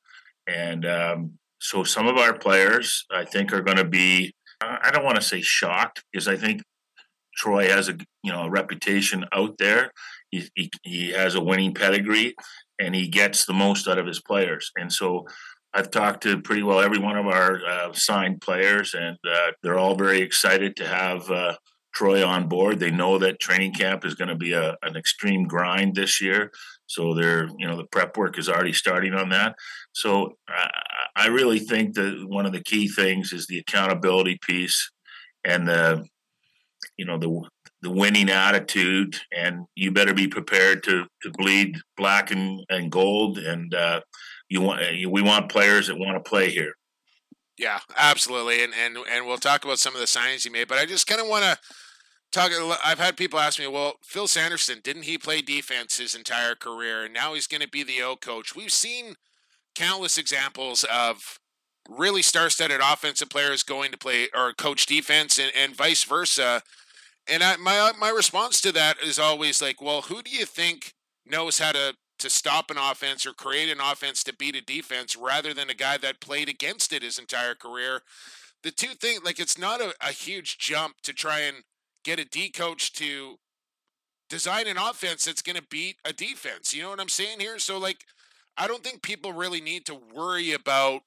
And um, so some of our players i think are going to be i don't want to say shocked because i think troy has a you know a reputation out there. He, he, he has a winning pedigree and he gets the most out of his players and so I've talked to pretty well every one of our uh, signed players, and uh, they're all very excited to have uh, Troy on board. They know that training camp is going to be a, an extreme grind this year. So they're, you know, the prep work is already starting on that. So I, I really think that one of the key things is the accountability piece and the, you know, the the winning attitude, and you better be prepared to to bleed black and, and gold. And uh, you want we want players that want to play here. Yeah, absolutely, and and and we'll talk about some of the signings he made, but I just kind of want to talk. I've had people ask me, well, Phil Sanderson didn't he play defense his entire career, and now he's going to be the O coach? We've seen countless examples of really star-studded offensive players going to play or coach defense, and, and vice versa. And I, my uh, my response to that is always like, well, who do you think knows how to to stop an offense or create an offense to beat a defense rather than a guy that played against it his entire career? The two things, like, it's not a, a huge jump to try and get a D coach to design an offense that's going to beat a defense. You know what I'm saying here? So, like, I don't think people really need to worry about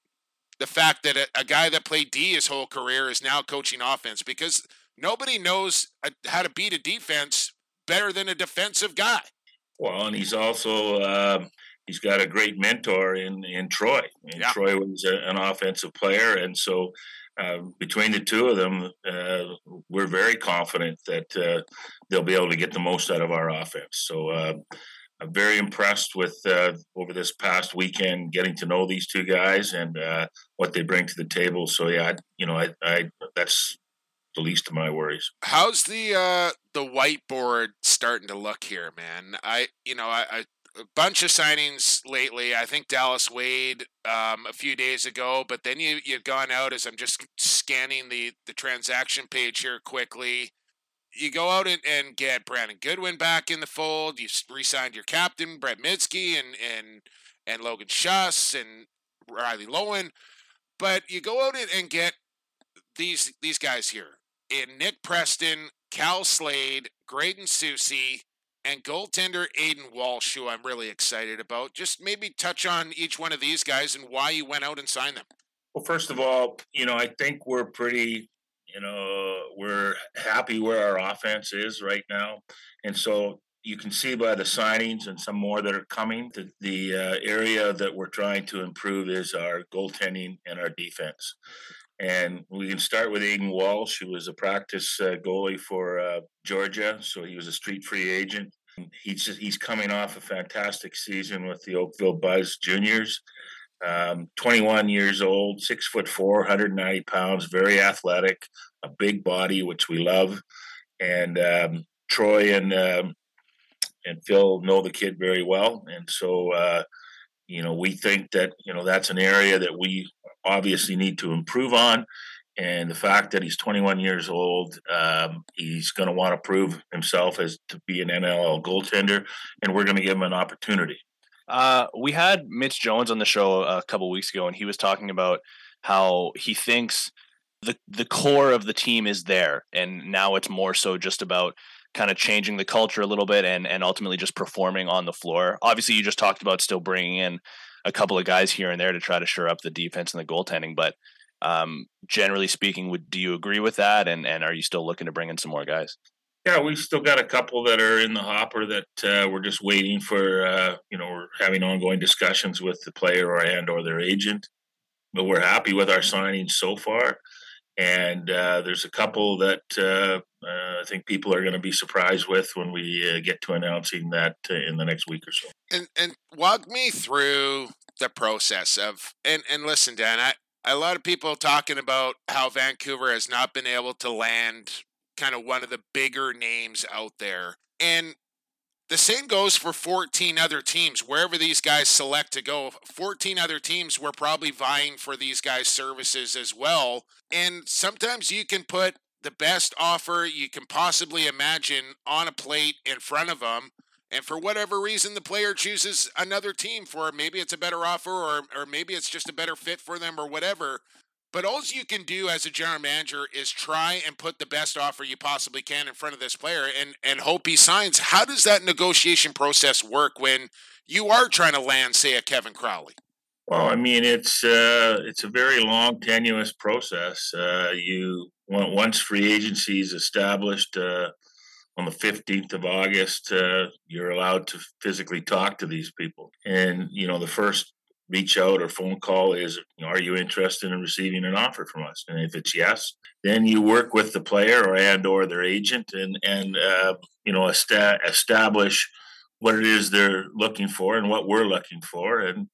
the fact that a, a guy that played D his whole career is now coaching offense because nobody knows a, how to beat a defense better than a defensive guy. Well, and he's also uh, he's got a great mentor in in Troy. And yeah. Troy was a, an offensive player, and so uh, between the two of them, uh, we're very confident that uh, they'll be able to get the most out of our offense. So. Uh, I'm very impressed with uh, over this past weekend getting to know these two guys and what they bring to the table. So yeah, I, you know, I, I that's the least of my worries. How's the uh, the whiteboard starting to look here, man? I you know I, I a bunch of signings lately. I think Dallas Wade um, a few days ago, but then you you've gone out as I'm just scanning the the transaction page here quickly. You go out and, and get Brandon Goodwin back in the fold. You re-signed your captain Brett Mydske and and and Logan Schuss and Riley Lowen, but you go out and get these these guys here in Nick Preston, Cal Slade, Graydon Soucy, and goaltender Aiden Walsh, who I'm really excited about. Just maybe touch on each one of these guys and why you went out and signed them. Well, first of all, you know, I think we're pretty, you know, we're happy where our offense is right now. And so you can see by the signings and some more that are coming, the, the uh, area that we're trying to improve is our goaltending and our defense. And we can start with Aiden Walsh, who was a practice uh, goalie for uh, Georgia. So he was a street free agent. He's he's coming off a fantastic season with the Oakville Buzz Juniors. Um, 21 years old, six foot four, 190 pounds, very athletic, a big body, which we love. And um, Troy and um, and Phil know the kid very well, and so uh, you know we think that you know that's an area that we obviously need to improve on. And the fact that he's 21 years old, um, he's going to want to prove himself as to be an NLL goaltender, and we're going to give him an opportunity. Uh, we had Mitch Jones on the show a couple weeks ago, and he was talking about how he thinks the the core of the team is there, and now it's more so just about kind of changing the culture a little bit and and ultimately just performing on the floor. Obviously, you just talked about still bringing in a couple of guys here and there to try to shore up the defense and the goaltending. But um, generally speaking, would do you agree with that? And and are you still looking to bring in some more guys? Yeah, we've still got a couple that are in the hopper that uh, we're just waiting for. Uh, you know, we're having ongoing discussions with the player or and or their agent. But we're happy with our signings so far, and uh, there's a couple that uh, I think people are going to be surprised with when we uh, get to announcing that in the next week or so. And and walk me through the process of and and listen, Dan, I a lot of people talking about how Vancouver has not been able to land kind of one of the bigger names out there. And the same goes for 14 other teams. Wherever these guys select to go, 14 other teams were probably vying for these guys' services as well. And sometimes you can put the best offer you can possibly imagine on a plate in front of them and for whatever reason the player chooses another team for maybe it's a better offer or or maybe it's just a better fit for them or whatever but all you can do as a general manager is try and put the best offer you possibly can in front of this player and and hope he signs. How does that negotiation process work when you are trying to land say a Kevin Crowley Well, I mean, it's uh, it's a very long, tenuous process. Uh, you once free agency is established uh, on the fifteenth of August, uh, you're allowed to physically talk to these people, and you know the first reach out or phone call is, you know, are you interested in receiving an offer from us? And if it's yes, then you work with the player or and or their agent and and uh, you know esta- establish what it is they're looking for and what we're looking for and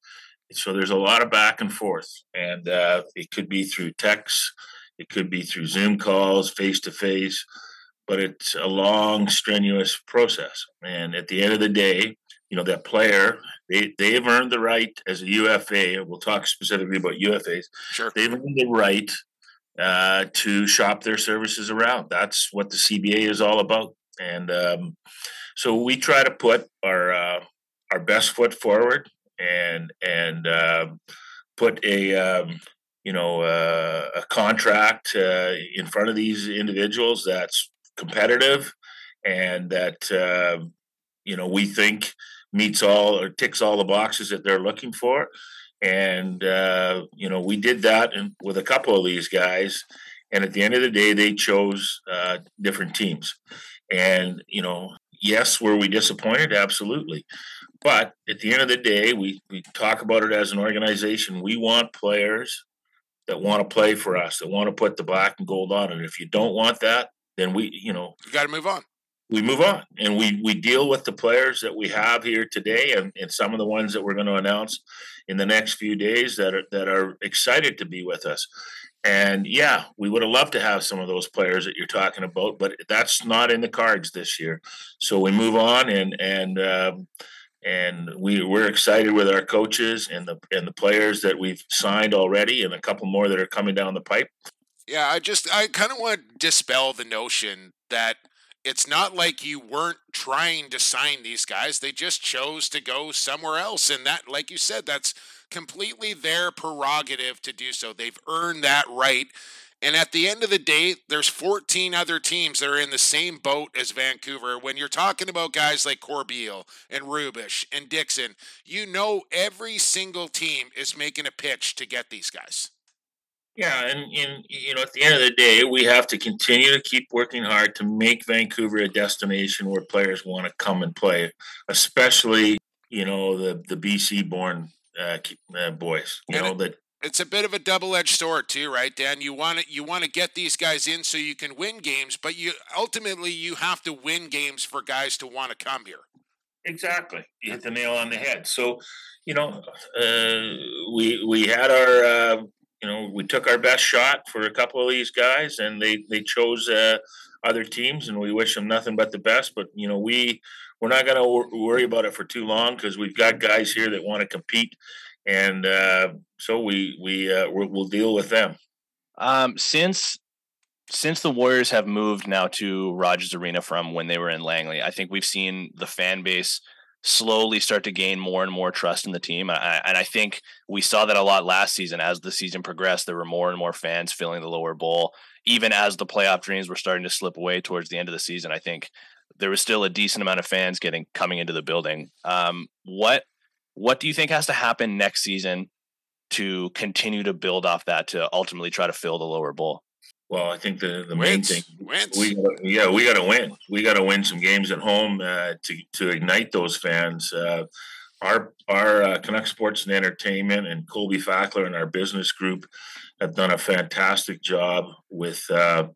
so there's a lot of back and forth, and uh, it could be through text, it could be through Zoom calls, face to face, but it's a long, strenuous process. And at the end of the day, you know that player they they have earned the right as a UFA. We'll talk specifically about UFAs. Sure, they've earned the right uh, to shop their services around. That's what the CBA is all about, and um, so we try to put our uh, our best foot forward and and um, put a um, you know uh, a contract uh, in front of these individuals that's competitive and that uh, you know we think meets all or ticks all the boxes that they're looking for. And uh, you know we did that in, with a couple of these guys and at the end of the day they chose uh, different teams. And you know yes were we disappointed? Absolutely but at the end of the day, we, we talk about it as an organization. We want players that want to play for us, that want to put the black and gold on. And if you don't want that, then we, you know, you got to move on. We move on and we, we deal with the players that we have here today and, and some of the ones that we're going to announce in the next few days that are, that are excited to be with us. And yeah, we would have loved to have some of those players that you're talking about, but that's not in the cards this year. So we move on and, and, um, and we we're excited with our coaches and the and the players that we've signed already, and a couple more that are coming down the pipe. Yeah, I just I kind of want to dispel the notion that it's not like you weren't trying to sign these guys; they just chose to go somewhere else, and that, like you said, that's completely their prerogative to do so. They've earned that right. And at the end of the day, there's 14 other teams that are in the same boat as Vancouver. When you're talking about guys like Corbeil and Rubisch and Dixon, you know every single team is making a pitch to get these guys. Yeah, and, and you know, at the end of the day, we have to continue to keep working hard to make Vancouver a destination where players want to come and play, especially you know the the BC born uh, uh, boys. You and know it, that it's a bit of a double-edged sword too, right, Dan? You want to you want to get these guys in so you can win games, but you ultimately you have to win games for guys to want to come here. Exactly, you hit the nail on the head. So, you know, uh, we we had our uh, you know we took our best shot for a couple of these guys, and they they chose uh, other teams, and we wish them nothing but the best. But you know, we we're not going to wor- worry about it for too long because we've got guys here that want to compete and uh, so we we uh, we'll deal with them. Um, since since the Warriors have moved now to Rogers Arena from when they were in Langley, I think we've seen the fan base slowly start to gain more and more trust in the team. And I, and I think we saw that a lot last season. As the season progressed, there were more and more fans filling the lower bowl. Even as the playoff dreams were starting to slip away towards the end of the season, I think there was still a decent amount of fans getting coming into the building. Um, what what do you think has to happen next season to continue to build off that to ultimately try to fill the lower bowl? Well, I think the, the main thing Wins. we gotta, yeah we got to win. We got to win some games at home uh, to to ignite those fans. Uh, our our uh, Canuck Sports and Entertainment and Colby Fackler and our business group have done a fantastic job with uh,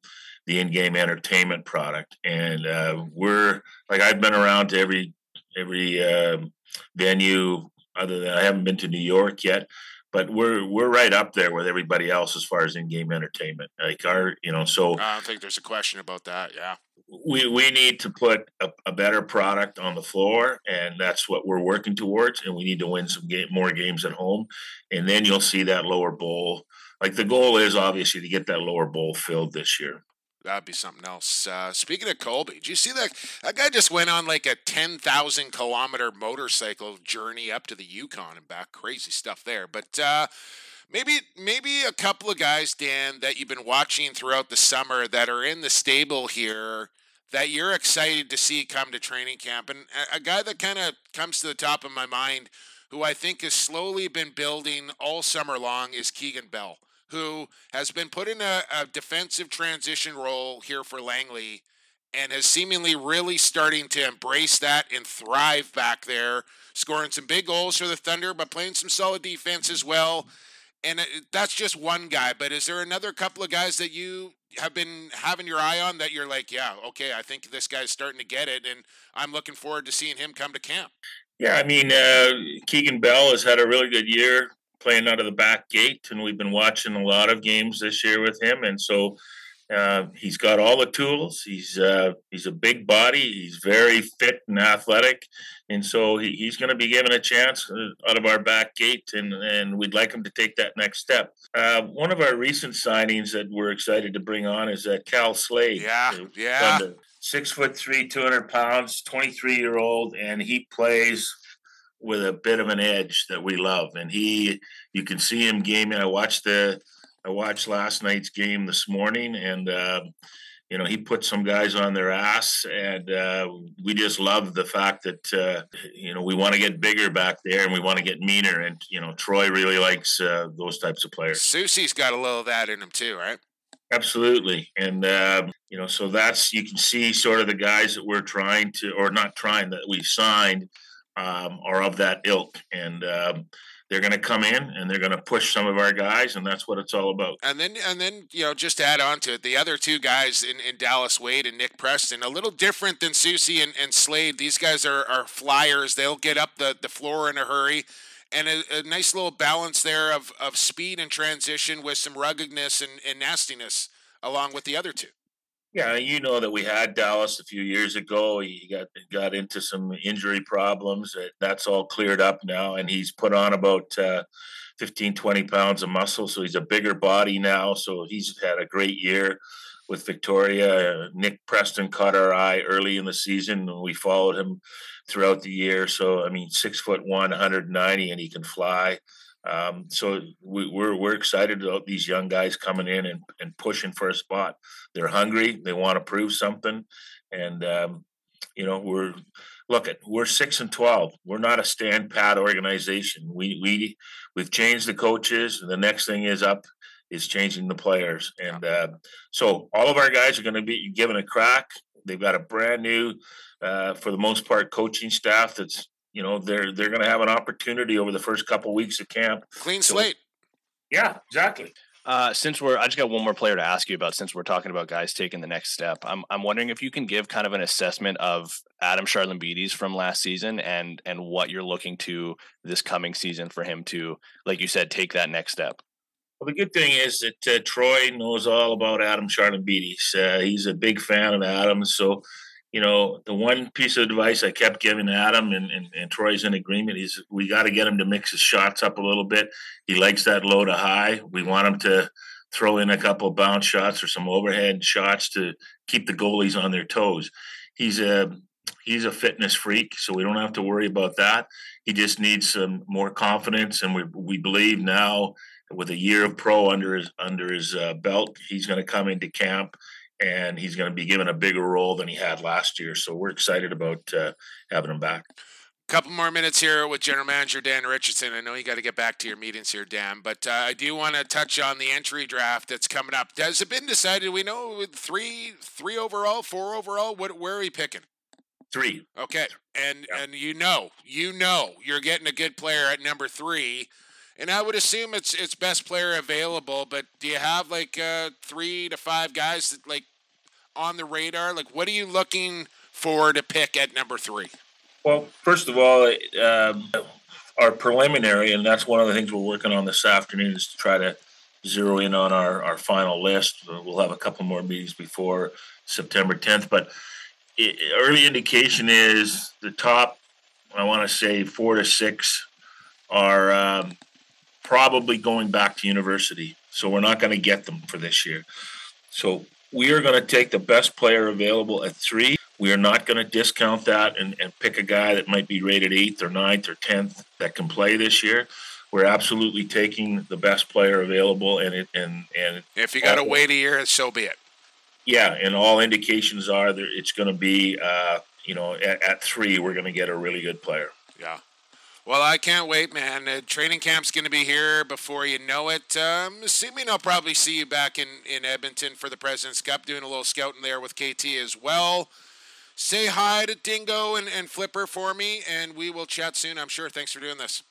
the in-game entertainment product, and uh, we're like I've been around to every every um, venue other than I haven't been to New York yet, but we're we're right up there with everybody else as far as in-game entertainment. Like our, you know, so I don't think there's a question about that. Yeah, we we need to put a, a better product on the floor, and that's what we're working towards. And we need to win some game, more games at home, and then you'll see that lower bowl. Like the goal is obviously to get that lower bowl filled this year. That'd be something else. Uh, speaking of Colby, did you see that? That guy just went on like a 10,000 kilometer motorcycle journey up to the Yukon and back. Crazy stuff there. But uh, maybe maybe a couple of guys, Dan, that you've been watching throughout the summer that are in the stable here that you're excited to see come to training camp. And a, a guy that kind of comes to the top of my mind who I think has slowly been building all summer long is Keegan Bell, who has been put in a, a defensive transition role here for Langley and has seemingly really starting to embrace that and thrive back there, scoring some big goals for the Thunder, but playing some solid defense as well. And that's just one guy, but is there another couple of guys that you have been having your eye on that you're like, yeah, okay, I think this guy's starting to get it, and I'm looking forward to seeing him come to camp? Yeah, I mean, uh, Keegan Bell has had a really good year playing out of the back gate, and we've been watching a lot of games this year with him, and so uh, he's got all the tools. He's uh, he's a big body. He's very fit and athletic, and so he, he's going to be given a chance uh, out of our back gate, and, and we'd like him to take that next step. Uh, one of our recent signings that we're excited to bring on is uh, Cal Slade. Yeah, yeah. Six foot three, two hundred pounds, twenty three year old, and he plays with a bit of an edge that we love. And he, you can see him gaming. I watched the I watched last night's game this morning, and uh, you know he put some guys on their ass, and uh, we just love the fact that uh, you know we want to get bigger back there, and we want to get meaner, and you know Troy really likes uh, those types of players. Soucy's got a little of that in him too, right? Absolutely, and uh, you know so that's you can see sort of the guys that we're trying to, or not trying that we signed, um, are of that ilk, and. Um, they're going to come in and they're going to push some of our guys, and that's what it's all about. And then, and then, you know, just add on to it, the other two guys in, in Dallas Wade and Nick Preston, a little different than Soucy and, and Slade. These guys are, are flyers. They'll get up the, the floor in a hurry. And a, a nice little balance there of, of speed and transition with some ruggedness and, and nastiness along with the other two. Yeah, you know that we had Dallas a few years ago. He got got into some injury problems. That's all cleared up now, and he's put on about uh, 15, 20 pounds of muscle. So he's a bigger body now. So he's had a great year with Victoria. Nick Preston caught our eye early in the season, and we followed him throughout the year. So I mean, six foot one, 190, and he can fly. Um, so we, are we're, we're excited about these young guys coming in and, and pushing for a spot. They're hungry. They want to prove something, and um, you know we're look at we're six and twelve. We're not a stand pat organization. We we we've changed the coaches. The next thing is up is changing the players, and uh, so all of our guys are going to be given a crack. They've got a brand new, uh, for the most part, coaching staff that's you know they're they're going to have an opportunity over the first couple of weeks of camp. Clean slate. yeah, exactly. Uh, since we're, I just got one more player to ask you about. Since we're talking about guys taking the next step, I'm I'm wondering if you can give kind of an assessment of Adam Charalambides from last season and and what you're looking to this coming season for him to, like you said, take that next step. Well, the good thing is that uh, Troy knows all about Adam Charalambides. Uh, he's a big fan of Adam, so you know, the one piece of advice I kept giving Adam and, and, and Troy's in agreement is we got to get him to mix his shots up a little bit. He likes that low to high. We want him to throw in a couple bounce shots or some overhead shots to keep the goalies on their toes. He's a he's a fitness freak, so we don't have to worry about that. He just needs some more confidence, and we we believe now with a year of pro under his under his uh, belt, he's going to come into camp and he's going to be given a bigger role than he had last year. So we're excited about uh, having him back. Couple more minutes here with General Manager Dan Richardson. I know you got to get back to your meetings here, Dan, but uh, I do want to touch on the entry draft that's coming up. Has it been decided? We know three, three overall, four overall. What, where are we picking? Three. Okay, and yeah. and you know, you know, you're getting a good player at number three and I would assume it's it's best player available. But do you have like uh, three to five guys that, like on the radar? Like, what are you looking for to pick at number three? Well, first of all, um, our preliminary, and that's one of the things we're working on this afternoon, is to try to zero in on our, our final list. We'll have a couple more meetings before September 10th, but it, early indication is the top, I want to say four to six are um, probably going back to university. So we're not going to get them for this year. So we are going to take the best player available at three. We are not going to discount that and, and pick a guy that might be rated eighth or ninth or tenth that can play this year. We're absolutely taking the best player available, and it and and if you got to wait a year, so be it. Yeah, and all indications are that it's going to be, uh, you know, at, at three, we're going to get a really good player. Yeah. Well, I can't wait, man. Uh, training camp's going to be here before you know it. Um, assuming I'll probably see you back in, in Edmonton for the President's Cup, doing a little scouting there with KT as well. Say hi to Dingo and, and Flipper for me, and we will chat soon, I'm sure. Thanks for doing this.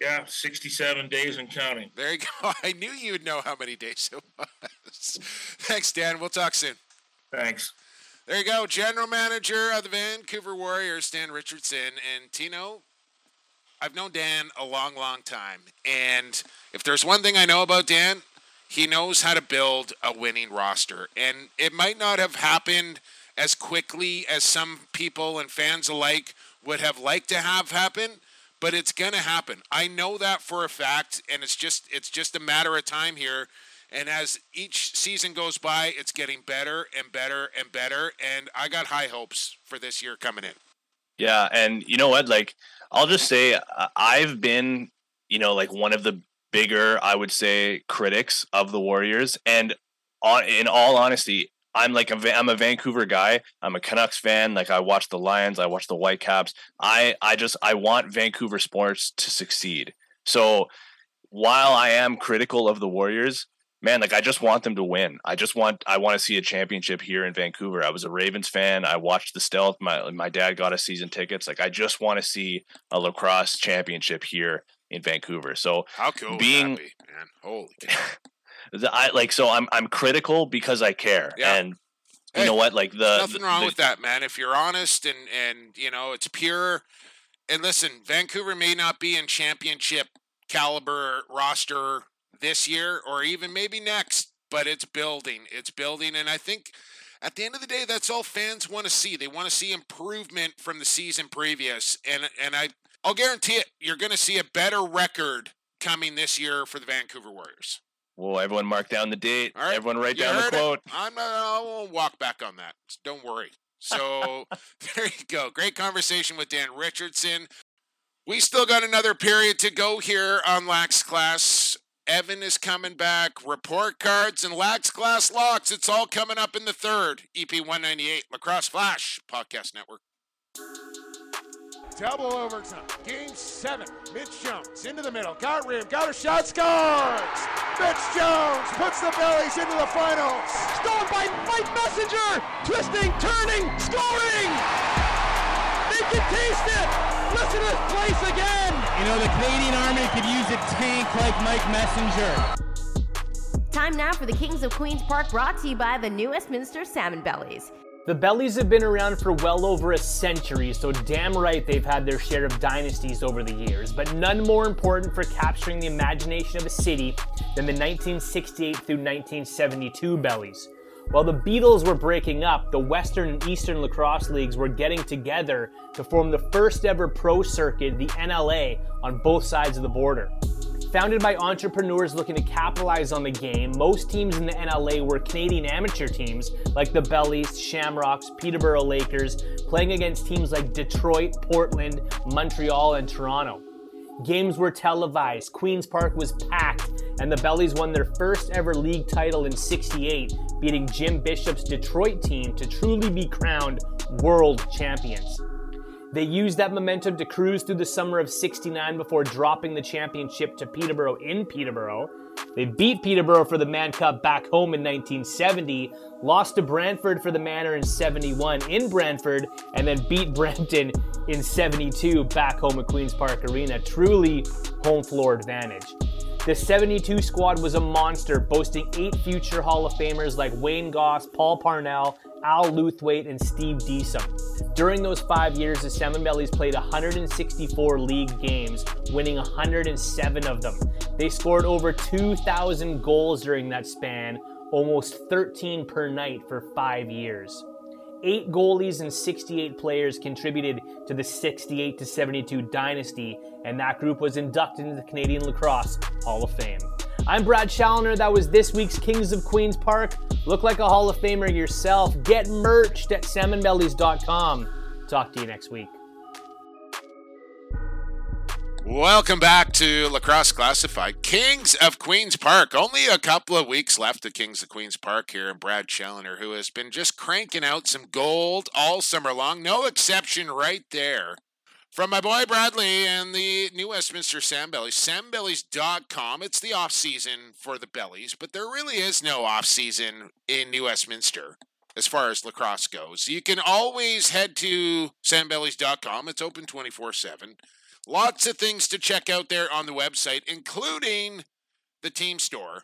Yeah, 67 days and counting. There you go. I knew you would know how many days it was. Thanks, Dan. We'll talk soon. Thanks. There you go. General manager of the Vancouver Warriors, Dan Richardson. And Tino, I've known Dan a long, long time. And if there's one thing I know about Dan, he knows how to build a winning roster. And it might not have happened as quickly as some people and fans alike would have liked to have happen, but it's going to happen. I know that for a fact and it's just it's just a matter of time here. And as each season goes by, it's getting better and better and better and I got high hopes for this year coming in. Yeah, and you know what? Like, I'll just say uh, I've been, you know, like one of the bigger, I would say, critics of the Warriors, and on, in all honesty, I'm like a I'm a Vancouver guy. I'm a Canucks fan. Like I watch the Lions, I watch the Whitecaps. I I just I want Vancouver sports to succeed. So while I am critical of the Warriors, man, like I just want them to win. I just want I want to see a championship here in Vancouver. I was a Ravens fan. I watched the stealth. My my dad got us season tickets. Like I just want to see a lacrosse championship here in Vancouver. So how cool being be, man? Holy cow. I like so I'm I'm critical because I care. Yeah. And you Hey, know what? Like the nothing wrong the- with that, man. If you're honest and and you know it's pure. And listen, Vancouver may not be in championship caliber roster this year or even maybe next, but it's building. It's building, and I think at the end of the day, that's all fans want to see. They want to see improvement from the season previous, and and I I'll guarantee it. You're going to see a better record coming this year for the Vancouver Warriors. Well, everyone mark down the date. All right, Everyone write you down the heard it. quote. I'm not. I won't walk back on that. Don't worry. So there you go. Great conversation with Dan Richardson. We still got another period to go here on Lax Class. Evan is coming back. Report cards and Lax Class Locks. It's all coming up in the third. EP 198 Lacrosse Flash Podcast Network. Double overtime. Game seven. Mitch Jones into the middle. Got rim. Got a shot. Scores! Mitch Jones puts the bellies into the finals. Stolen by Mike Messenger. Twisting, turning, scoring! They can taste it! Listen to this place again! You know, the Canadian Army could use a tank like Mike Messenger. Time now for the Kings of Queens Park brought to you by the New Westminster Salmon Bellies. The Bellies have been around for well over a century, so damn right they've had their share of dynasties over the years, but none more important for capturing the imagination of a city than the 1968 through 1972 Bellies. While the Beatles were breaking up, the Western and Eastern lacrosse leagues were getting together to form the first ever pro circuit, the NLA, on both sides of the border. Founded by entrepreneurs looking to capitalize on the game, most teams in the NLA were Canadian amateur teams like the Bellies, Shamrocks, Peterborough Lakers, playing against teams like Detroit, Portland, Montreal, and Toronto. Games were televised, Queen's Park was packed, and the Bellies won their first ever league title in 68, beating Jim Bishop's Detroit team to truly be crowned world champions. They used that momentum to cruise through the summer of 69 before dropping the championship to Peterborough in Peterborough. They beat Peterborough for the Mann Cup back home in 1970, lost to Brantford for the Manor in 71 in Brantford, and then beat Brampton in 72 back home at Queen's Park Arena. Truly home floor advantage. The 72 squad was a monster, boasting eight future Hall of Famers like Wayne Goss, Paul Parnell, Al Luthwaite, and Steve Deesum. During those five years, the Salmon Bellies played 164 league games, winning 107 of them. They scored over 2,000 goals during that span, almost 13 per night for five years. Eight goalies and 68 players contributed to the 68 to 72 dynasty, and that group was inducted into the Canadian Lacrosse Hall of Fame. I'm Brad Challoner. That was this week's Kings of Queens Park. Look like a Hall of Famer yourself. Get merched at salmonbellies.com. Talk to you next week. Welcome back to Lacrosse Classified. Kings of Queens Park. Only a couple of weeks left at Kings of Queens Park here, and Brad Challoner, who has been just cranking out some gold all summer long. No exception right there From my boy Bradley and the New Westminster Sandbellies, salmonbellies.com. It's the off season for the Bellies, but there really is no off season in New Westminster as far as lacrosse goes. You can always head to salmonbellies.com. It's open 24 7. Lots of things to check out there on the website, including the team store.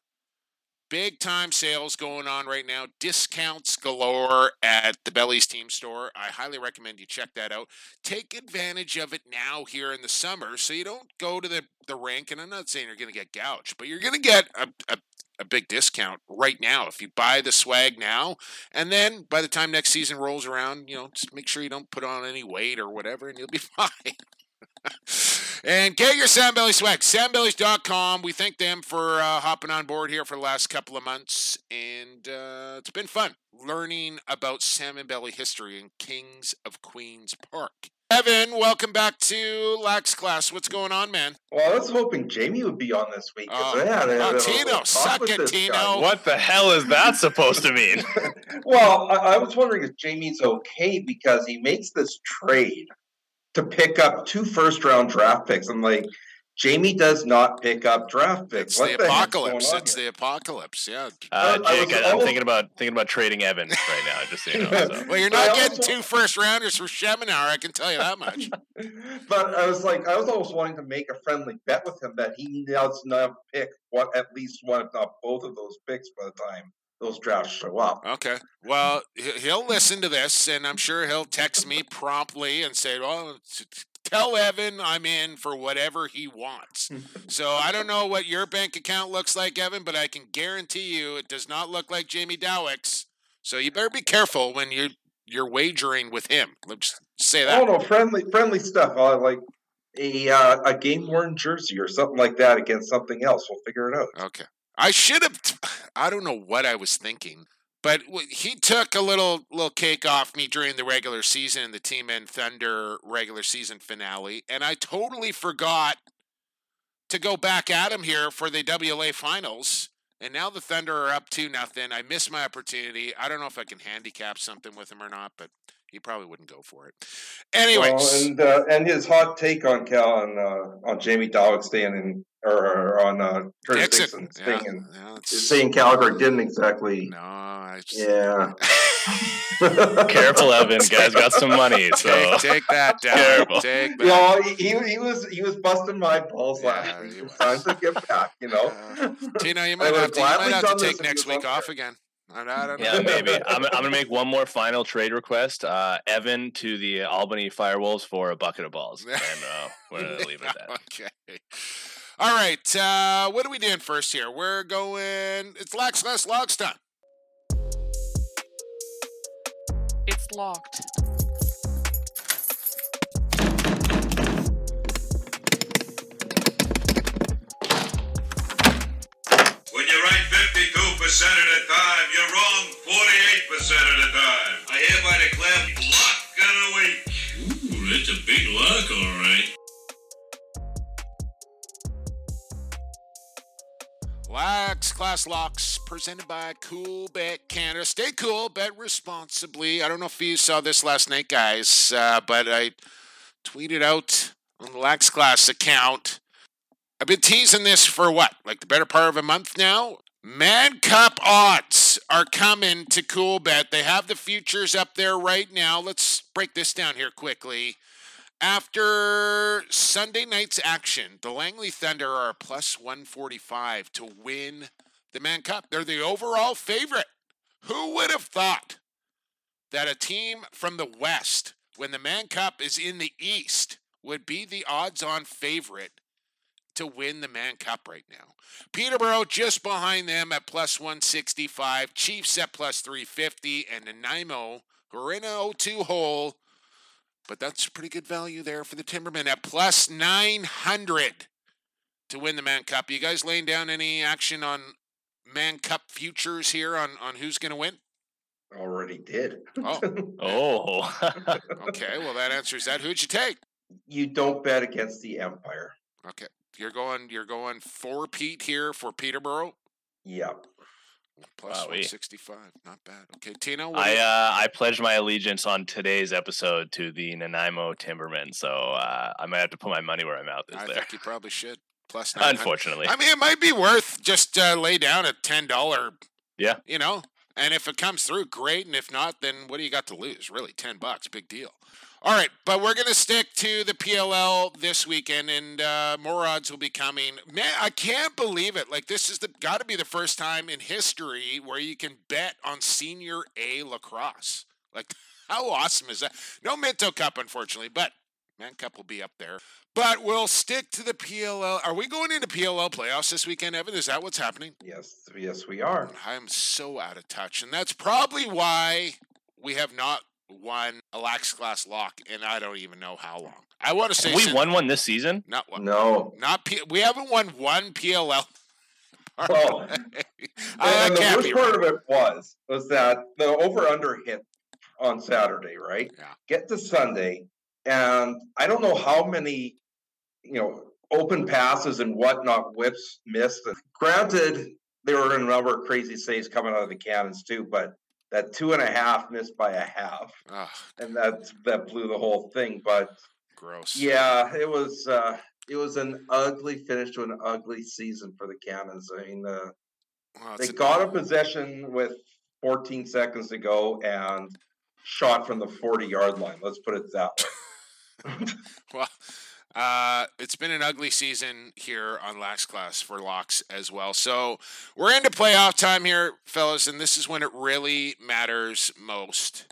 Big time sales going on right now. Discounts galore at the Bellies Team Store. I highly recommend you check that out. Take advantage of it now here in the summer so you don't go to the, the rink. And I'm not saying you're going to get gouged, but you're going to get a, a, a big discount right now if you buy the swag now. And then by the time next season rolls around, you know, just make sure you don't put on any weight or whatever and you'll be fine. And get your Salmon Belly swag. Salmonbellies.com. We thank them for uh, hopping on board here for the last couple of months. And uh, it's been fun learning about salmon belly history in Kings of Queens Park. Evan, welcome back to Lax Class. What's going on, man? Well, I was hoping Jamie would be on this week. Oh, yeah, oh, Tino, suck it, Tino. What the hell is that supposed to mean? well, I, I was wondering if Jamie's okay because he makes this trade to pick up two first round draft picks. I'm like, Jamie does not pick up draft picks. It's What the heck's going apocalypse. It's here? the apocalypse. Yeah. Uh, I Jake, was I, am thinking about thinking about trading Evan right now. Just so you know. So. Well, you're I not getting also- two first rounders for Schemenauer. I can tell you that much. But I was like, I was always wanting to make a friendly bet with him that he does not pick what at least one, if not both of those picks by the time those drafts show up. Okay. Well, he- he'll listen to this, and I'm sure he'll text me promptly and say, "Well, tell Evan I'm in for whatever he wants." so I don't know what your bank account looks like, Evan, but I can guarantee you it does not look like Jamie Dawick's. So you better be careful when you you're wagering with him. Let's say that. Oh no, friendly, friendly stuff. Uh, like a uh, a game worn jersey or something like that against something else. We'll figure it out. Okay. I should have. T- I don't know what I was thinking, but he took a little little cake off me during the regular season, in the Team and Thunder regular season finale, and I totally forgot to go back at him here for the WLA finals. And now the Thunder are up two nothing. I missed my opportunity. I don't know if I can handicap something with him or not, but he probably wouldn't go for it. Anyways, Well, and uh, and his hot take on Cal on uh, on Jamie Dawick staying in or, or on uh, Curtis Dickson. Dickson Yeah, staying in yeah, staying Calgary didn't exactly. no, I just, Yeah. Careful, Evan. Guy's got some money. So take, take that down. Careful. Take You that. know, he, he he was he was busting my balls Yeah, last week. he It's time to get back. You know. Uh, Tina, you might have to, you might have to take next week off there. again. I, I don't know. yeah, maybe. I'm, I'm gonna make one more final trade request. Uh, Evan to the Albany Firewolves for a bucket of balls, and uh, we're gonna leave it at that. okay. All right. Uh, what are we doing first here? We're going. It's Lax Class Locks time. It's locked. When you're right 52% of the time, you're wrong 48% of the time. I hereby declare lock of the week. Ooh, that's a big lock, all right. Lax Class Locks presented by Cool Bet Canada. Stay cool, bet responsibly. I don't know if you saw this last night, guys, uh, but I tweeted out on the Lax Class account. I've been teasing this for what, like the better part of a month now? Mann Cup odds are coming to Cool Bet. They have the futures up there right now. Let's break this down here quickly. After Sunday night's action, the Langley Thunder are plus 145 to win the Mann Cup. They're the overall favorite. Who would have thought that a team from the West, when the Mann Cup is in the East, would be the odds on favorite to win the Mann Cup right now? Peterborough just behind them at plus 165, Chiefs at plus 350, and Nanaimo, who are in a 0 2 hole, but that's pretty good value there for the Timbermen at plus 900 to win the Mann Cup. You guys laying down any action on Man Cup futures here on, on who's going to win? Already did. Oh, Oh, okay. Well, that answers that. Who'd you take? you don't bet against the Empire. Okay, you're going. You're going for Pete here for Peterborough. Yep. Plus Wowee. 165. Not bad. Okay, Tino. What I you- uh, I pledged my allegiance on today's episode to the Nanaimo Timbermen, so uh, I might have to put my money where my mouth is I there. think you probably should. Plus, nine- Unfortunately, I mean, it might be worth just uh, lay down a ten dollar. Yeah. You know, and if it comes through, great. And if not, then what do you got to lose? Really, ten bucks, big deal. All right, but we're gonna stick to the PLL this weekend, and uh, more odds will be coming. Man, I can't believe it! Like this is the got to be the first time in history where you can bet on Senior A lacrosse. Like, how awesome is that? No Minto Cup, unfortunately, but Mann Cup will be up there. But we'll stick to the PLL. Are we going into PLL playoffs this weekend, Evan? Is that what's happening? Yes, yes, we are. I'm so out of touch, and that's probably why we have not won a lax class lock, and I don't even know how long. I want to say Have we since- won one this season. Not one. No. Not P- we haven't won one PLL. Well, I, and the can't worst be part of it was was that the over under hit on Saturday, right? Yeah. Get to Sunday, and I don't know how many, you know, open passes and whatnot whips missed. Granted, there were a number of crazy saves coming out of the cannons too, but that two and a half missed by a half, Ugh, and that that blew the whole thing. But gross. yeah, it was uh, it was an ugly finish to an ugly season for the Cannons. I mean, uh, Well, they got a possession with 14 seconds to go and shot from the 40 yard line. Let's put it that way. well, uh, it's been an ugly season here on Lax Class for Locks as well. So we're into playoff time here, fellas, and this is when it really matters most.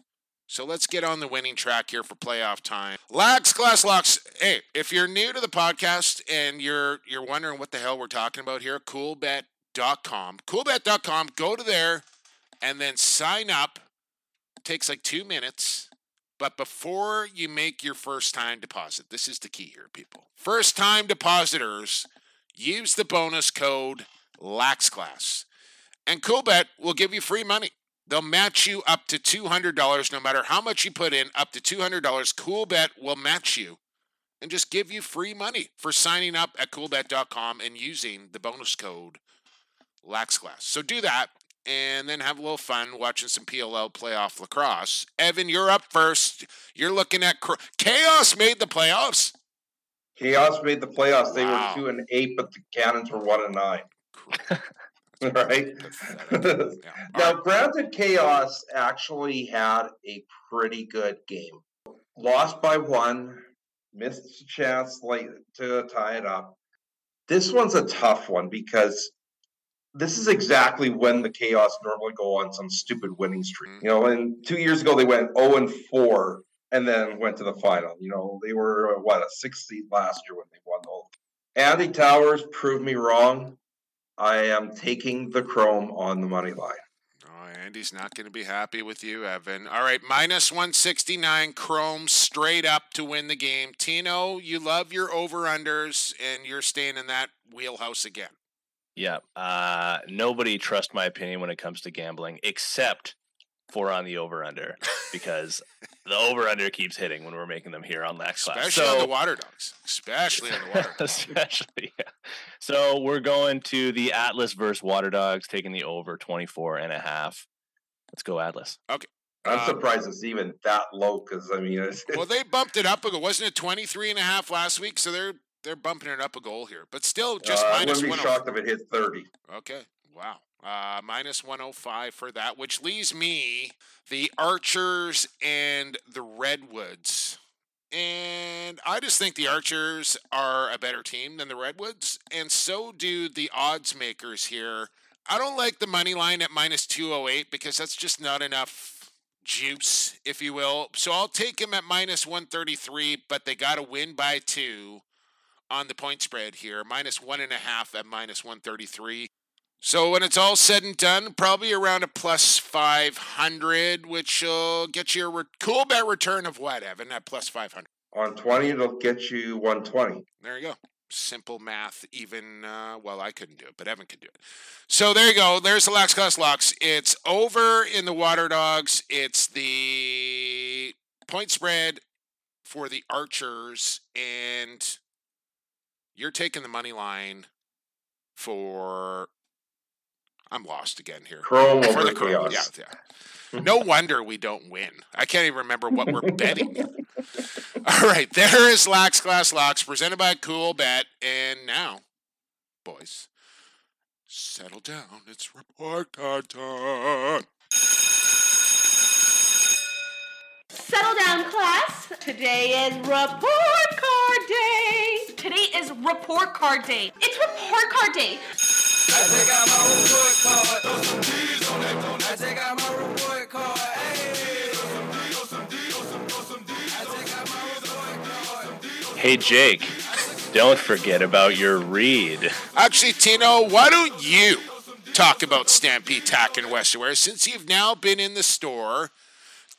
So let's get on the winning track here for playoff time. Lax Class Locks. Hey, if you're new to the podcast and you're you're wondering what the hell we're talking about here, coolbet.com. Coolbet.com, go to there and then sign up. It takes like two minutes. But before you make your first time deposit, this is the key here, people. First time depositors, use the bonus code LAXClass. And Coolbet will give you free money. They'll match you up to $200 no matter how much you put in, up to $200. Coolbet will match you and just give you free money for signing up at coolbet.com and using the bonus code LAXClass. So do that and then have a little fun watching some PLL playoff lacrosse. Evan, you're up first. You're looking at Cro- Chaos made the playoffs. Chaos made the playoffs. They Wow. were two and eight, but the Cannons were one and nine. right? now, granted, Chaos actually had a pretty good game. Lost by one, missed a chance late to tie it up. This one's a tough one because this is exactly when the Chaos normally go on some stupid winning streak. You know, and two years ago they went 0 and 4 and then went to the final. You know, they were what a sixth seed last year when they won the whole. Andy Towers proved me wrong. I am taking the Chrome on the money line. Oh, Andy's not going to be happy with you, Evan. All right, minus 169 Chrome straight up to win the game. Tino, you love your over unders, and you're staying in that wheelhouse again. Yeah. Uh, nobody trusts my opinion when it comes to gambling, except for on the over under, because the over under keeps hitting when we're making them here on Lax Class. Especially on the Water Dogs. Especially on the Water Dogs. Especially, yeah. So we're going to the Atlas versus Water Dogs, taking the over 24 and a half. Let's go Atlas. Okay. I'm Uh, surprised it's even that low because I mean, it's, well, they bumped it up a. Wasn't it 23 and a half last week? So they're they're bumping it up a goal here. But still, just uh, wouldn't be 105. shocked if it hit 30. Okay. Wow. Uh, minus 105 for that, which leaves me the Archers and the Redwoods. And I just think the Archers are a better team than the Redwoods. And so do the odds makers here. I don't like the money line at minus 208 because that's just not enough juice, if you will. So I'll take him at minus 133, but they got to win by two on the point spread here. Minus one and a half at minus 133. So when it's all said and done, probably around a plus 500, which will get you a re- cool bet return of what, Evan? At plus 500. On 20, it'll get you 120. There you go. Simple math, even, uh, well, I couldn't do it, but Evan could do it. So there you go. There's the Lax Class Locks. It's over in the Water Dogs. It's the point spread for the Archers, and you're taking the money line for I'm lost again here. Chrome For over the Chrome, chaos. Yeah, yeah. No wonder we don't win. I can't even remember what we're betting. All right, there is Lax Class Locks presented by Cool Bet. And now, boys, settle down. It's report card time. Settle down, class. Today is report card day. Today is report card day. It's report card day. I take out my report card. Throw some D's on that. I take out my report card. Hey. Throw some D's, throw some D's, throw some, throw some D's. I take out my report card. Hey, Jake, don't forget about your read. Actually, Tino, why don't you talk about Stampede Tack and Western Wear since you've now been in the store?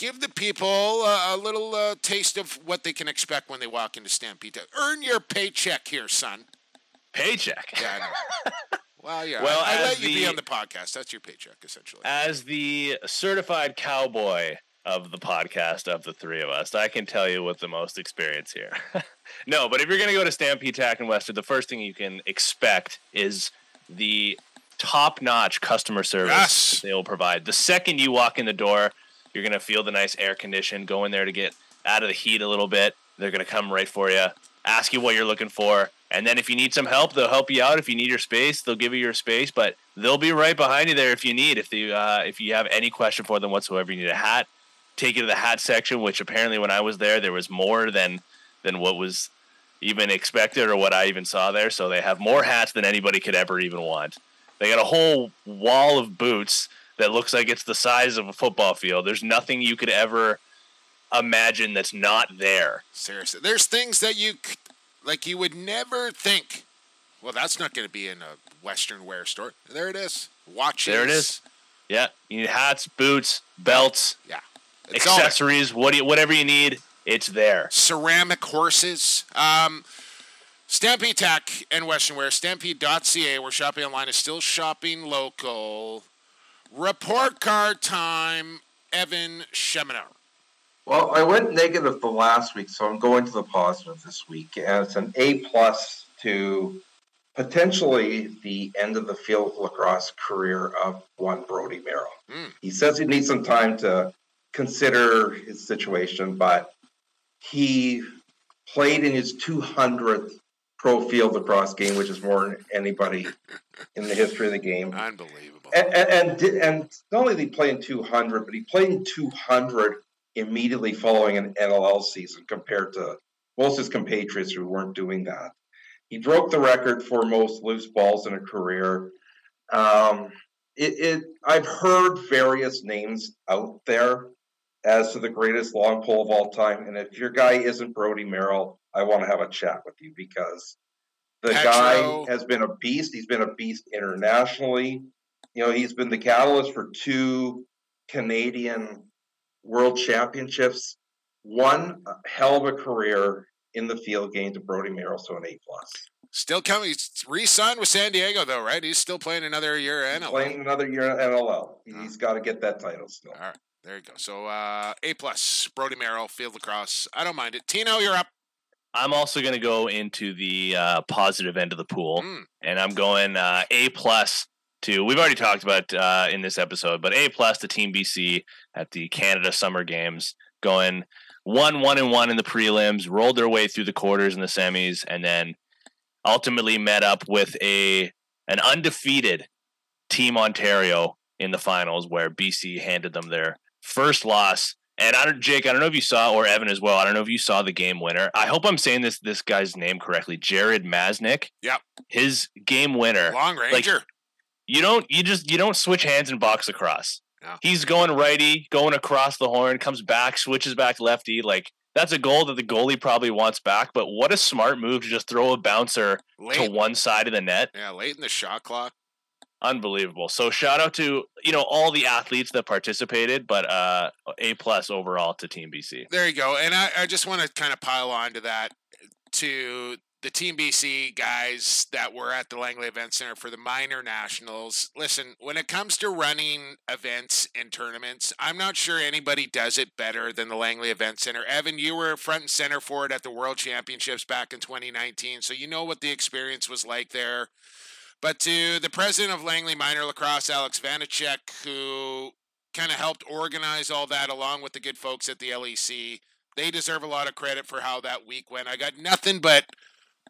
Give the people uh, a little uh, taste of what they can expect when they walk into Stampede Earn your paycheck here, son. Paycheck? Yeah, I know. well, yeah. Well, I, I let you be on the podcast. That's your paycheck, essentially. As the certified cowboy of the podcast of the three of us, I can tell you with the most experience here. no, but if you're going to go to Stampede Tack and Western, the first thing you can expect is the top-notch customer service Yes. they will provide. The second you walk in the door, you're going to feel the nice air condition. Go in there to get out of the heat a little bit. They're going to come right for you, ask you what you're looking for, and then if you need some help, they'll help you out. If you need your space, they'll give you your space, but they'll be right behind you there if you need. If you uh, if you have any question for them whatsoever, you need a hat, take you to the hat section. Which apparently, when I was there, there was more than than what was even expected or what I even saw there. So they have more hats than anybody could ever even want. They got a whole wall of boots that looks like it's the size of a football field. There's nothing you could ever imagine that's not there. Seriously, there's things that you like you would never think. Well, that's not going to be in a Western wear store. There it is. Watches. There it is. Yeah, you need hats, boots, belts, Yeah. It's accessories, what do you, whatever you need, it's there. ceramic horses. Um, Stampede Tack and Western Wear, stampede.ca, where shopping online is still shopping local. Report card time, Evan Schemenauer. Well, I went negative the last week, so I'm going to the positive this week, and it's an A plus to potentially the end of the field lacrosse career of one Brody Merrill. Mm. He says he needs some time to consider his situation, but he played in his 200th pro field lacrosse game, which is more than anybody in the history of the game. Unbelievable. And and and, did, and not only did he play in 200, but he played in 200 immediately following an NLL season compared to most of his compatriots who weren't doing that. He broke the record for most loose balls in a career. Um, it, it I've heard various names out there as to the greatest long pole of all time, and if your guy isn't Brody Merrill, I want to have a chat with you because the Petro. guy has been a beast. He's been a beast internationally. You know, he's been the catalyst for two Canadian World Championships. One hell of a career in the field game to Brody Merrill, so an A plus. Still coming. He's re-signed with San Diego, though, right? He's still playing another year at NLL. Playing another year in NLL. He's got to get that title still. All right, there you go. So uh, A plus, Brody Merrill, field lacrosse. I don't mind it. Tino, you're up. I'm also going to go into the uh, positive end of the pool, Mm. and I'm going uh, A plus to. We've already talked about uh, in this episode, but A plus to Team BC at the Canada Summer Games, going one one and one in the prelims, rolled their way through the quarters and the semis, and then ultimately met up with a an undefeated Team Ontario in the finals, where BC handed them their first loss. And I don't, Jake, I don't know if you saw, or Evan as well. I don't know if you saw the game winner. I hope I'm saying this this guy's name correctly. Jared Masnick. Yep. His game winner. Long Like, Ranger. You don't you just you don't switch hands and box across. No. He's going righty, going across the horn, comes back, switches back lefty. Like that's a goal that the goalie probably wants back. But what a smart move to just throw a bouncer to one side of the net. Yeah, late in the shot clock. Unbelievable. So shout out to you know all the athletes that participated, but uh A plus overall to Team BC. There you go. And I, I just want to kind of pile on to that to the Team BC guys that were at the Langley Event Center for the minor nationals. Listen, when it comes to running events and tournaments, I'm not sure anybody does it better than the Langley Event Center. Evan, you were front and center for it at the World Championships back in 2019, so you know what the experience was like there. But to the president of Langley Minor Lacrosse, Alex Vanacek, who kind of helped organize all that along with the good folks at the LEC, they deserve a lot of credit for how that week went. I got nothing but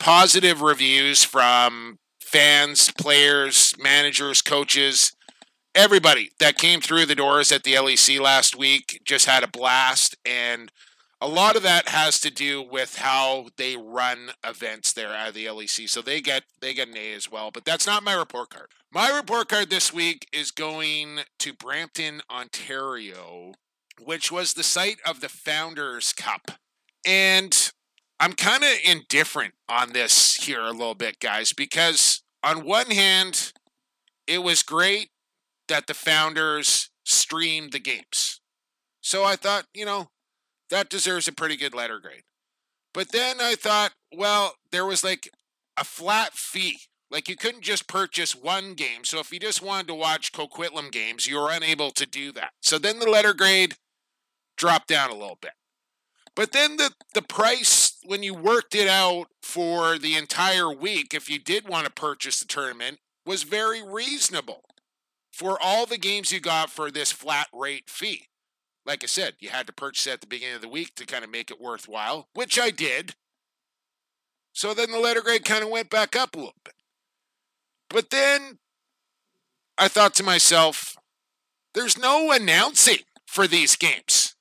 positive reviews from fans, players, managers, coaches, everybody that came through the doors at the LEC last week just had a blast and a lot of that has to do with how they run events there at the LEC. So they get they get an A as well. But that's not my report card. My report card this week is going to Brampton, Ontario, which was the site of the Founders Cup. And I'm kind of indifferent on this here a little bit, guys, because on one hand, it was great that the founders streamed the games. So I thought, you know, that deserves a pretty good letter grade. But then I thought, well, there was like a flat fee. Like you couldn't just purchase one game. So if you just wanted to watch Coquitlam games, you were unable to do that. So then the letter grade dropped down a little bit. But then the, the price, when you worked it out for the entire week, if you did want to purchase the tournament, was very reasonable for all the games you got for this flat rate fee. Like I said, you had to purchase at the beginning of the week to kind of make it worthwhile, which I did. So then the letter grade kind of went back up a little bit. But then I thought to myself, there's no announcing for these games.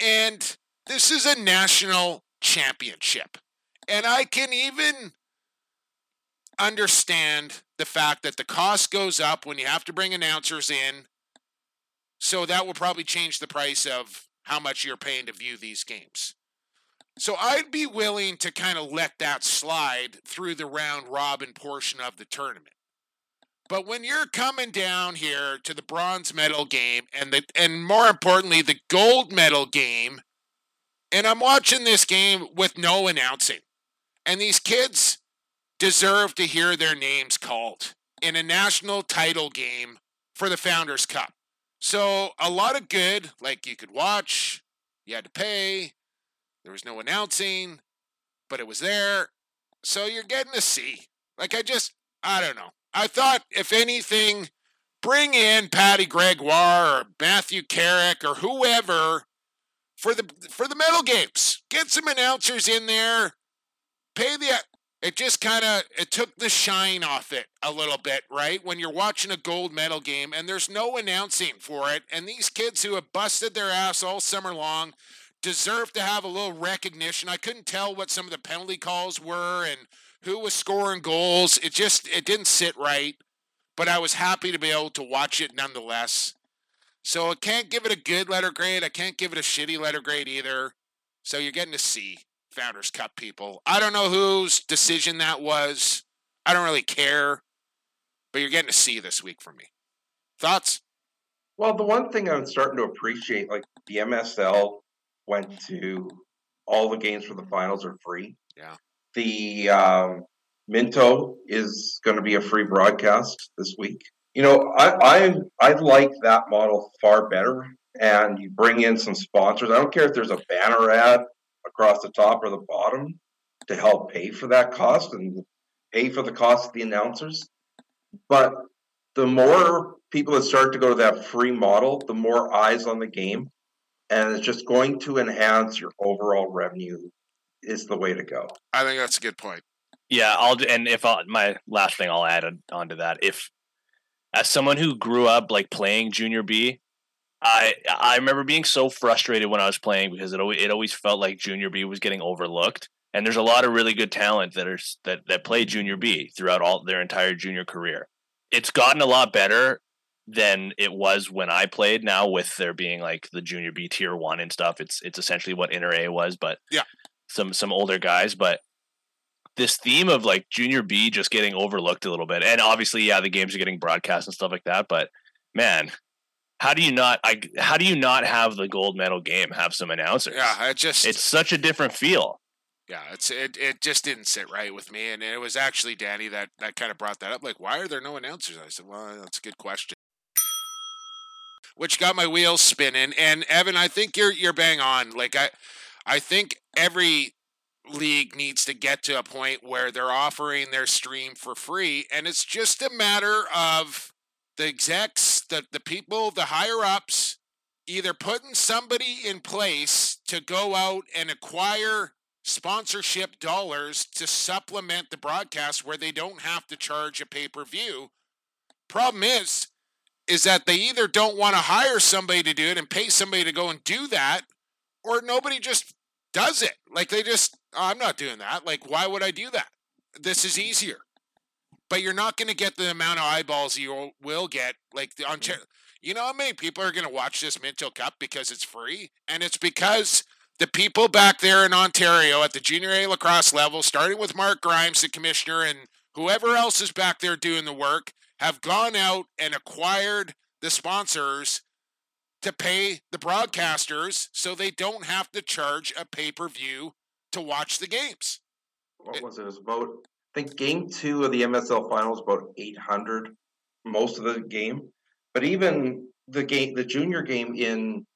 And this is a national championship. And I can even understand the fact that the cost goes up when you have to bring announcers in. So that will probably change the price of how much you're paying to view these games. So I'd be willing to kind of let that slide through the round robin portion of the tournament. But when you're coming down here to the bronze medal game and the and more importantly the gold medal game and I'm watching this game with no announcing. And these kids deserve to hear their names called in a national title game for the Founders Cup. So, a lot of good, like you could watch, you had to pay, there was no announcing, but it was there. So, you're getting a C. Like, I just, I don't know. I thought, if anything, bring in Patty Gregoire or Matthew Carrick or whoever for the for the medal games. Get some announcers in there. Pay the it just kind of it took the shine off it a little bit, right? When you're watching a gold medal game and there's no announcing for it, and these kids who have busted their ass all summer long deserve to have a little recognition. I couldn't tell what some of the penalty calls were and who was scoring goals. It just it didn't sit right, but I was happy to be able to watch it nonetheless. So I can't give it a good letter grade. I can't give it a shitty letter grade either. So you're getting a C. Founders Cup people. I don't know whose decision that was. I don't really care. But you're getting a C this week from me. Thoughts? Well, the one thing I'm starting to appreciate, like the MSL went to all the games for the finals are free. Yeah. The um, Minto is going to be a free broadcast this week. You know, I, I I like that model far better. And you bring in some sponsors. I don't care if there's a banner ad across the top or the bottom to help pay for that cost and pay for the cost of the announcers. But the more people that start to go to that free model, the more eyes on the game, and it's just going to enhance your overall revenue. Is the way to go. I think that's a good point. Yeah, I'll and if I'll, my last thing I'll add onto that, if as someone who grew up like playing junior B, I I remember being so frustrated when I was playing because it always, it always felt like junior B was getting overlooked. And there's a lot of really good talent that are that that play junior B throughout all their entire junior career. It's gotten a lot better than it was when I played. Now with there being like the junior B tier one and stuff, it's it's essentially what inter A was, but yeah, some some older guys. But this theme of like junior B just getting overlooked a little bit, and obviously, yeah, the games are getting broadcast and stuff like that. But man, how do you not? I how do you not have the gold medal game have some announcers? Yeah, it just it's such a different feel. Yeah, it's it, it just didn't sit right with me, and it was actually Danny that that kind of brought that up. Like, why are there no announcers? I said, well, that's a good question. Which got my wheels spinning. And Evan, I think you're you're bang on. Like I, I think every league needs to get to a point where they're offering their stream for free, and it's just a matter of the execs, the the people, the higher ups, either putting somebody in place to go out and acquire sponsorship dollars to supplement the broadcast where they don't have to charge a pay-per-view. Problem is is that they either don't want to hire somebody to do it and pay somebody to go and do that or nobody just does it. Like they just I'm not doing that. Like why would I do that? This is easier. But you're not going to get the amount of eyeballs you will get like the on you know how many people are going to watch this Minto Cup because it's free? And it's because the people back there in Ontario at the junior A lacrosse level, starting with Mark Grimes, the commissioner, and whoever else is back there doing the work, have gone out and acquired the sponsors to pay the broadcasters so they don't have to charge a pay per view to watch the games. What was it? It was about, I think, game two of the MSL finals, about 800 most of the game. But even the game, the junior game in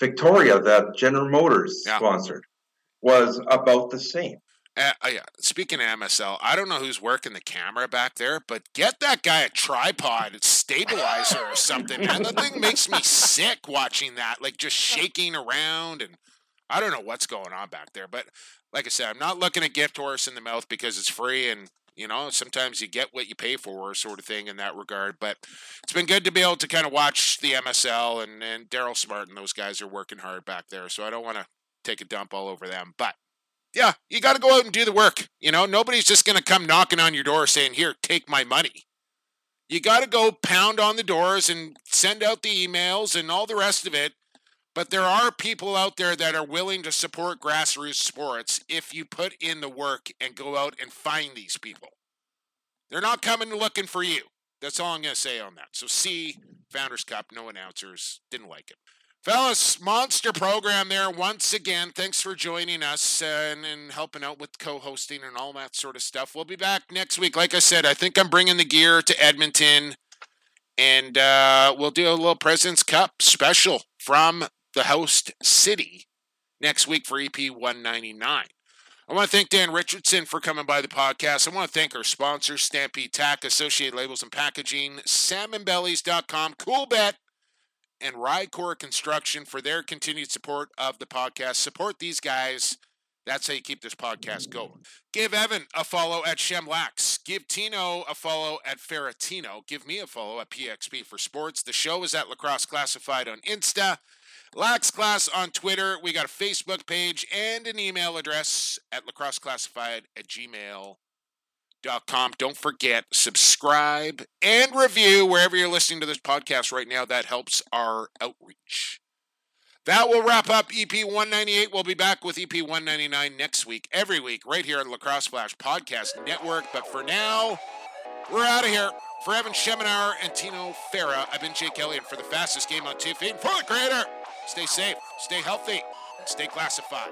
Victoria that General Motors Yeah. sponsored was about the same. Uh, uh, yeah. Speaking of MSL, I don't know who's working the camera back there, but get that guy a tripod, and stabilizer or something. Man, that thing makes me sick watching that, like just shaking around, and I don't know what's going on back there. But like I said, I'm not looking at gift horse in the mouth because it's free, and you know sometimes you get what you pay for, sort of thing in that regard. But it's been good to be able to kind of watch the MSL, and and Daryl Smart and those guys are working hard back there. So I don't want to take a dump all over them, but yeah, you got to go out and do the work. You know, nobody's just going to come knocking on your door saying, "Here, take my money." You got to go pound on the doors and send out the emails and all the rest of it. But there are people out there that are willing to support grassroots sports if you put in the work and go out and find these people. They're not coming looking for you. That's all I'm going to say on that. So, C, Founders Cup, no announcers. Didn't like it. Fellas, monster program there once again. Thanks for joining us uh, and, and helping out with co hosting and all that sort of stuff. We'll be back next week. Like I said, I think I'm bringing the gear to Edmonton and uh, we'll do a little President's Cup special from the host city next week for EP 199. I want to thank Dan Richardson for coming by the podcast. I want to thank our sponsors, Stampede Tack, Associated Labels and Packaging, salmonbellies.com, Cool Bet, and Rycor Construction for their continued support of the podcast. Support these guys. That's how you keep this podcast going. Give Evan a follow at Shemlax. Give Tino a follow at Ferratino. Give me a follow at PXP for Sports. The show is at Lacrosse Classified on Insta. Lax Class on Twitter. We got a Facebook page and an email address at lacrosseclassified at gmail.com. Don't forget, subscribe and review wherever you're listening to this podcast right now. That helps our outreach. That will wrap up EP 198. We'll be back with EP 199 next week, every week, right here on Lacrosse Flash Podcast Network. But for now, we're out of here. For Evan Schemenauer and Tino Farah, I've been Jake Elliott for the fastest game on two feet. For the creator, stay safe, stay healthy, stay classified.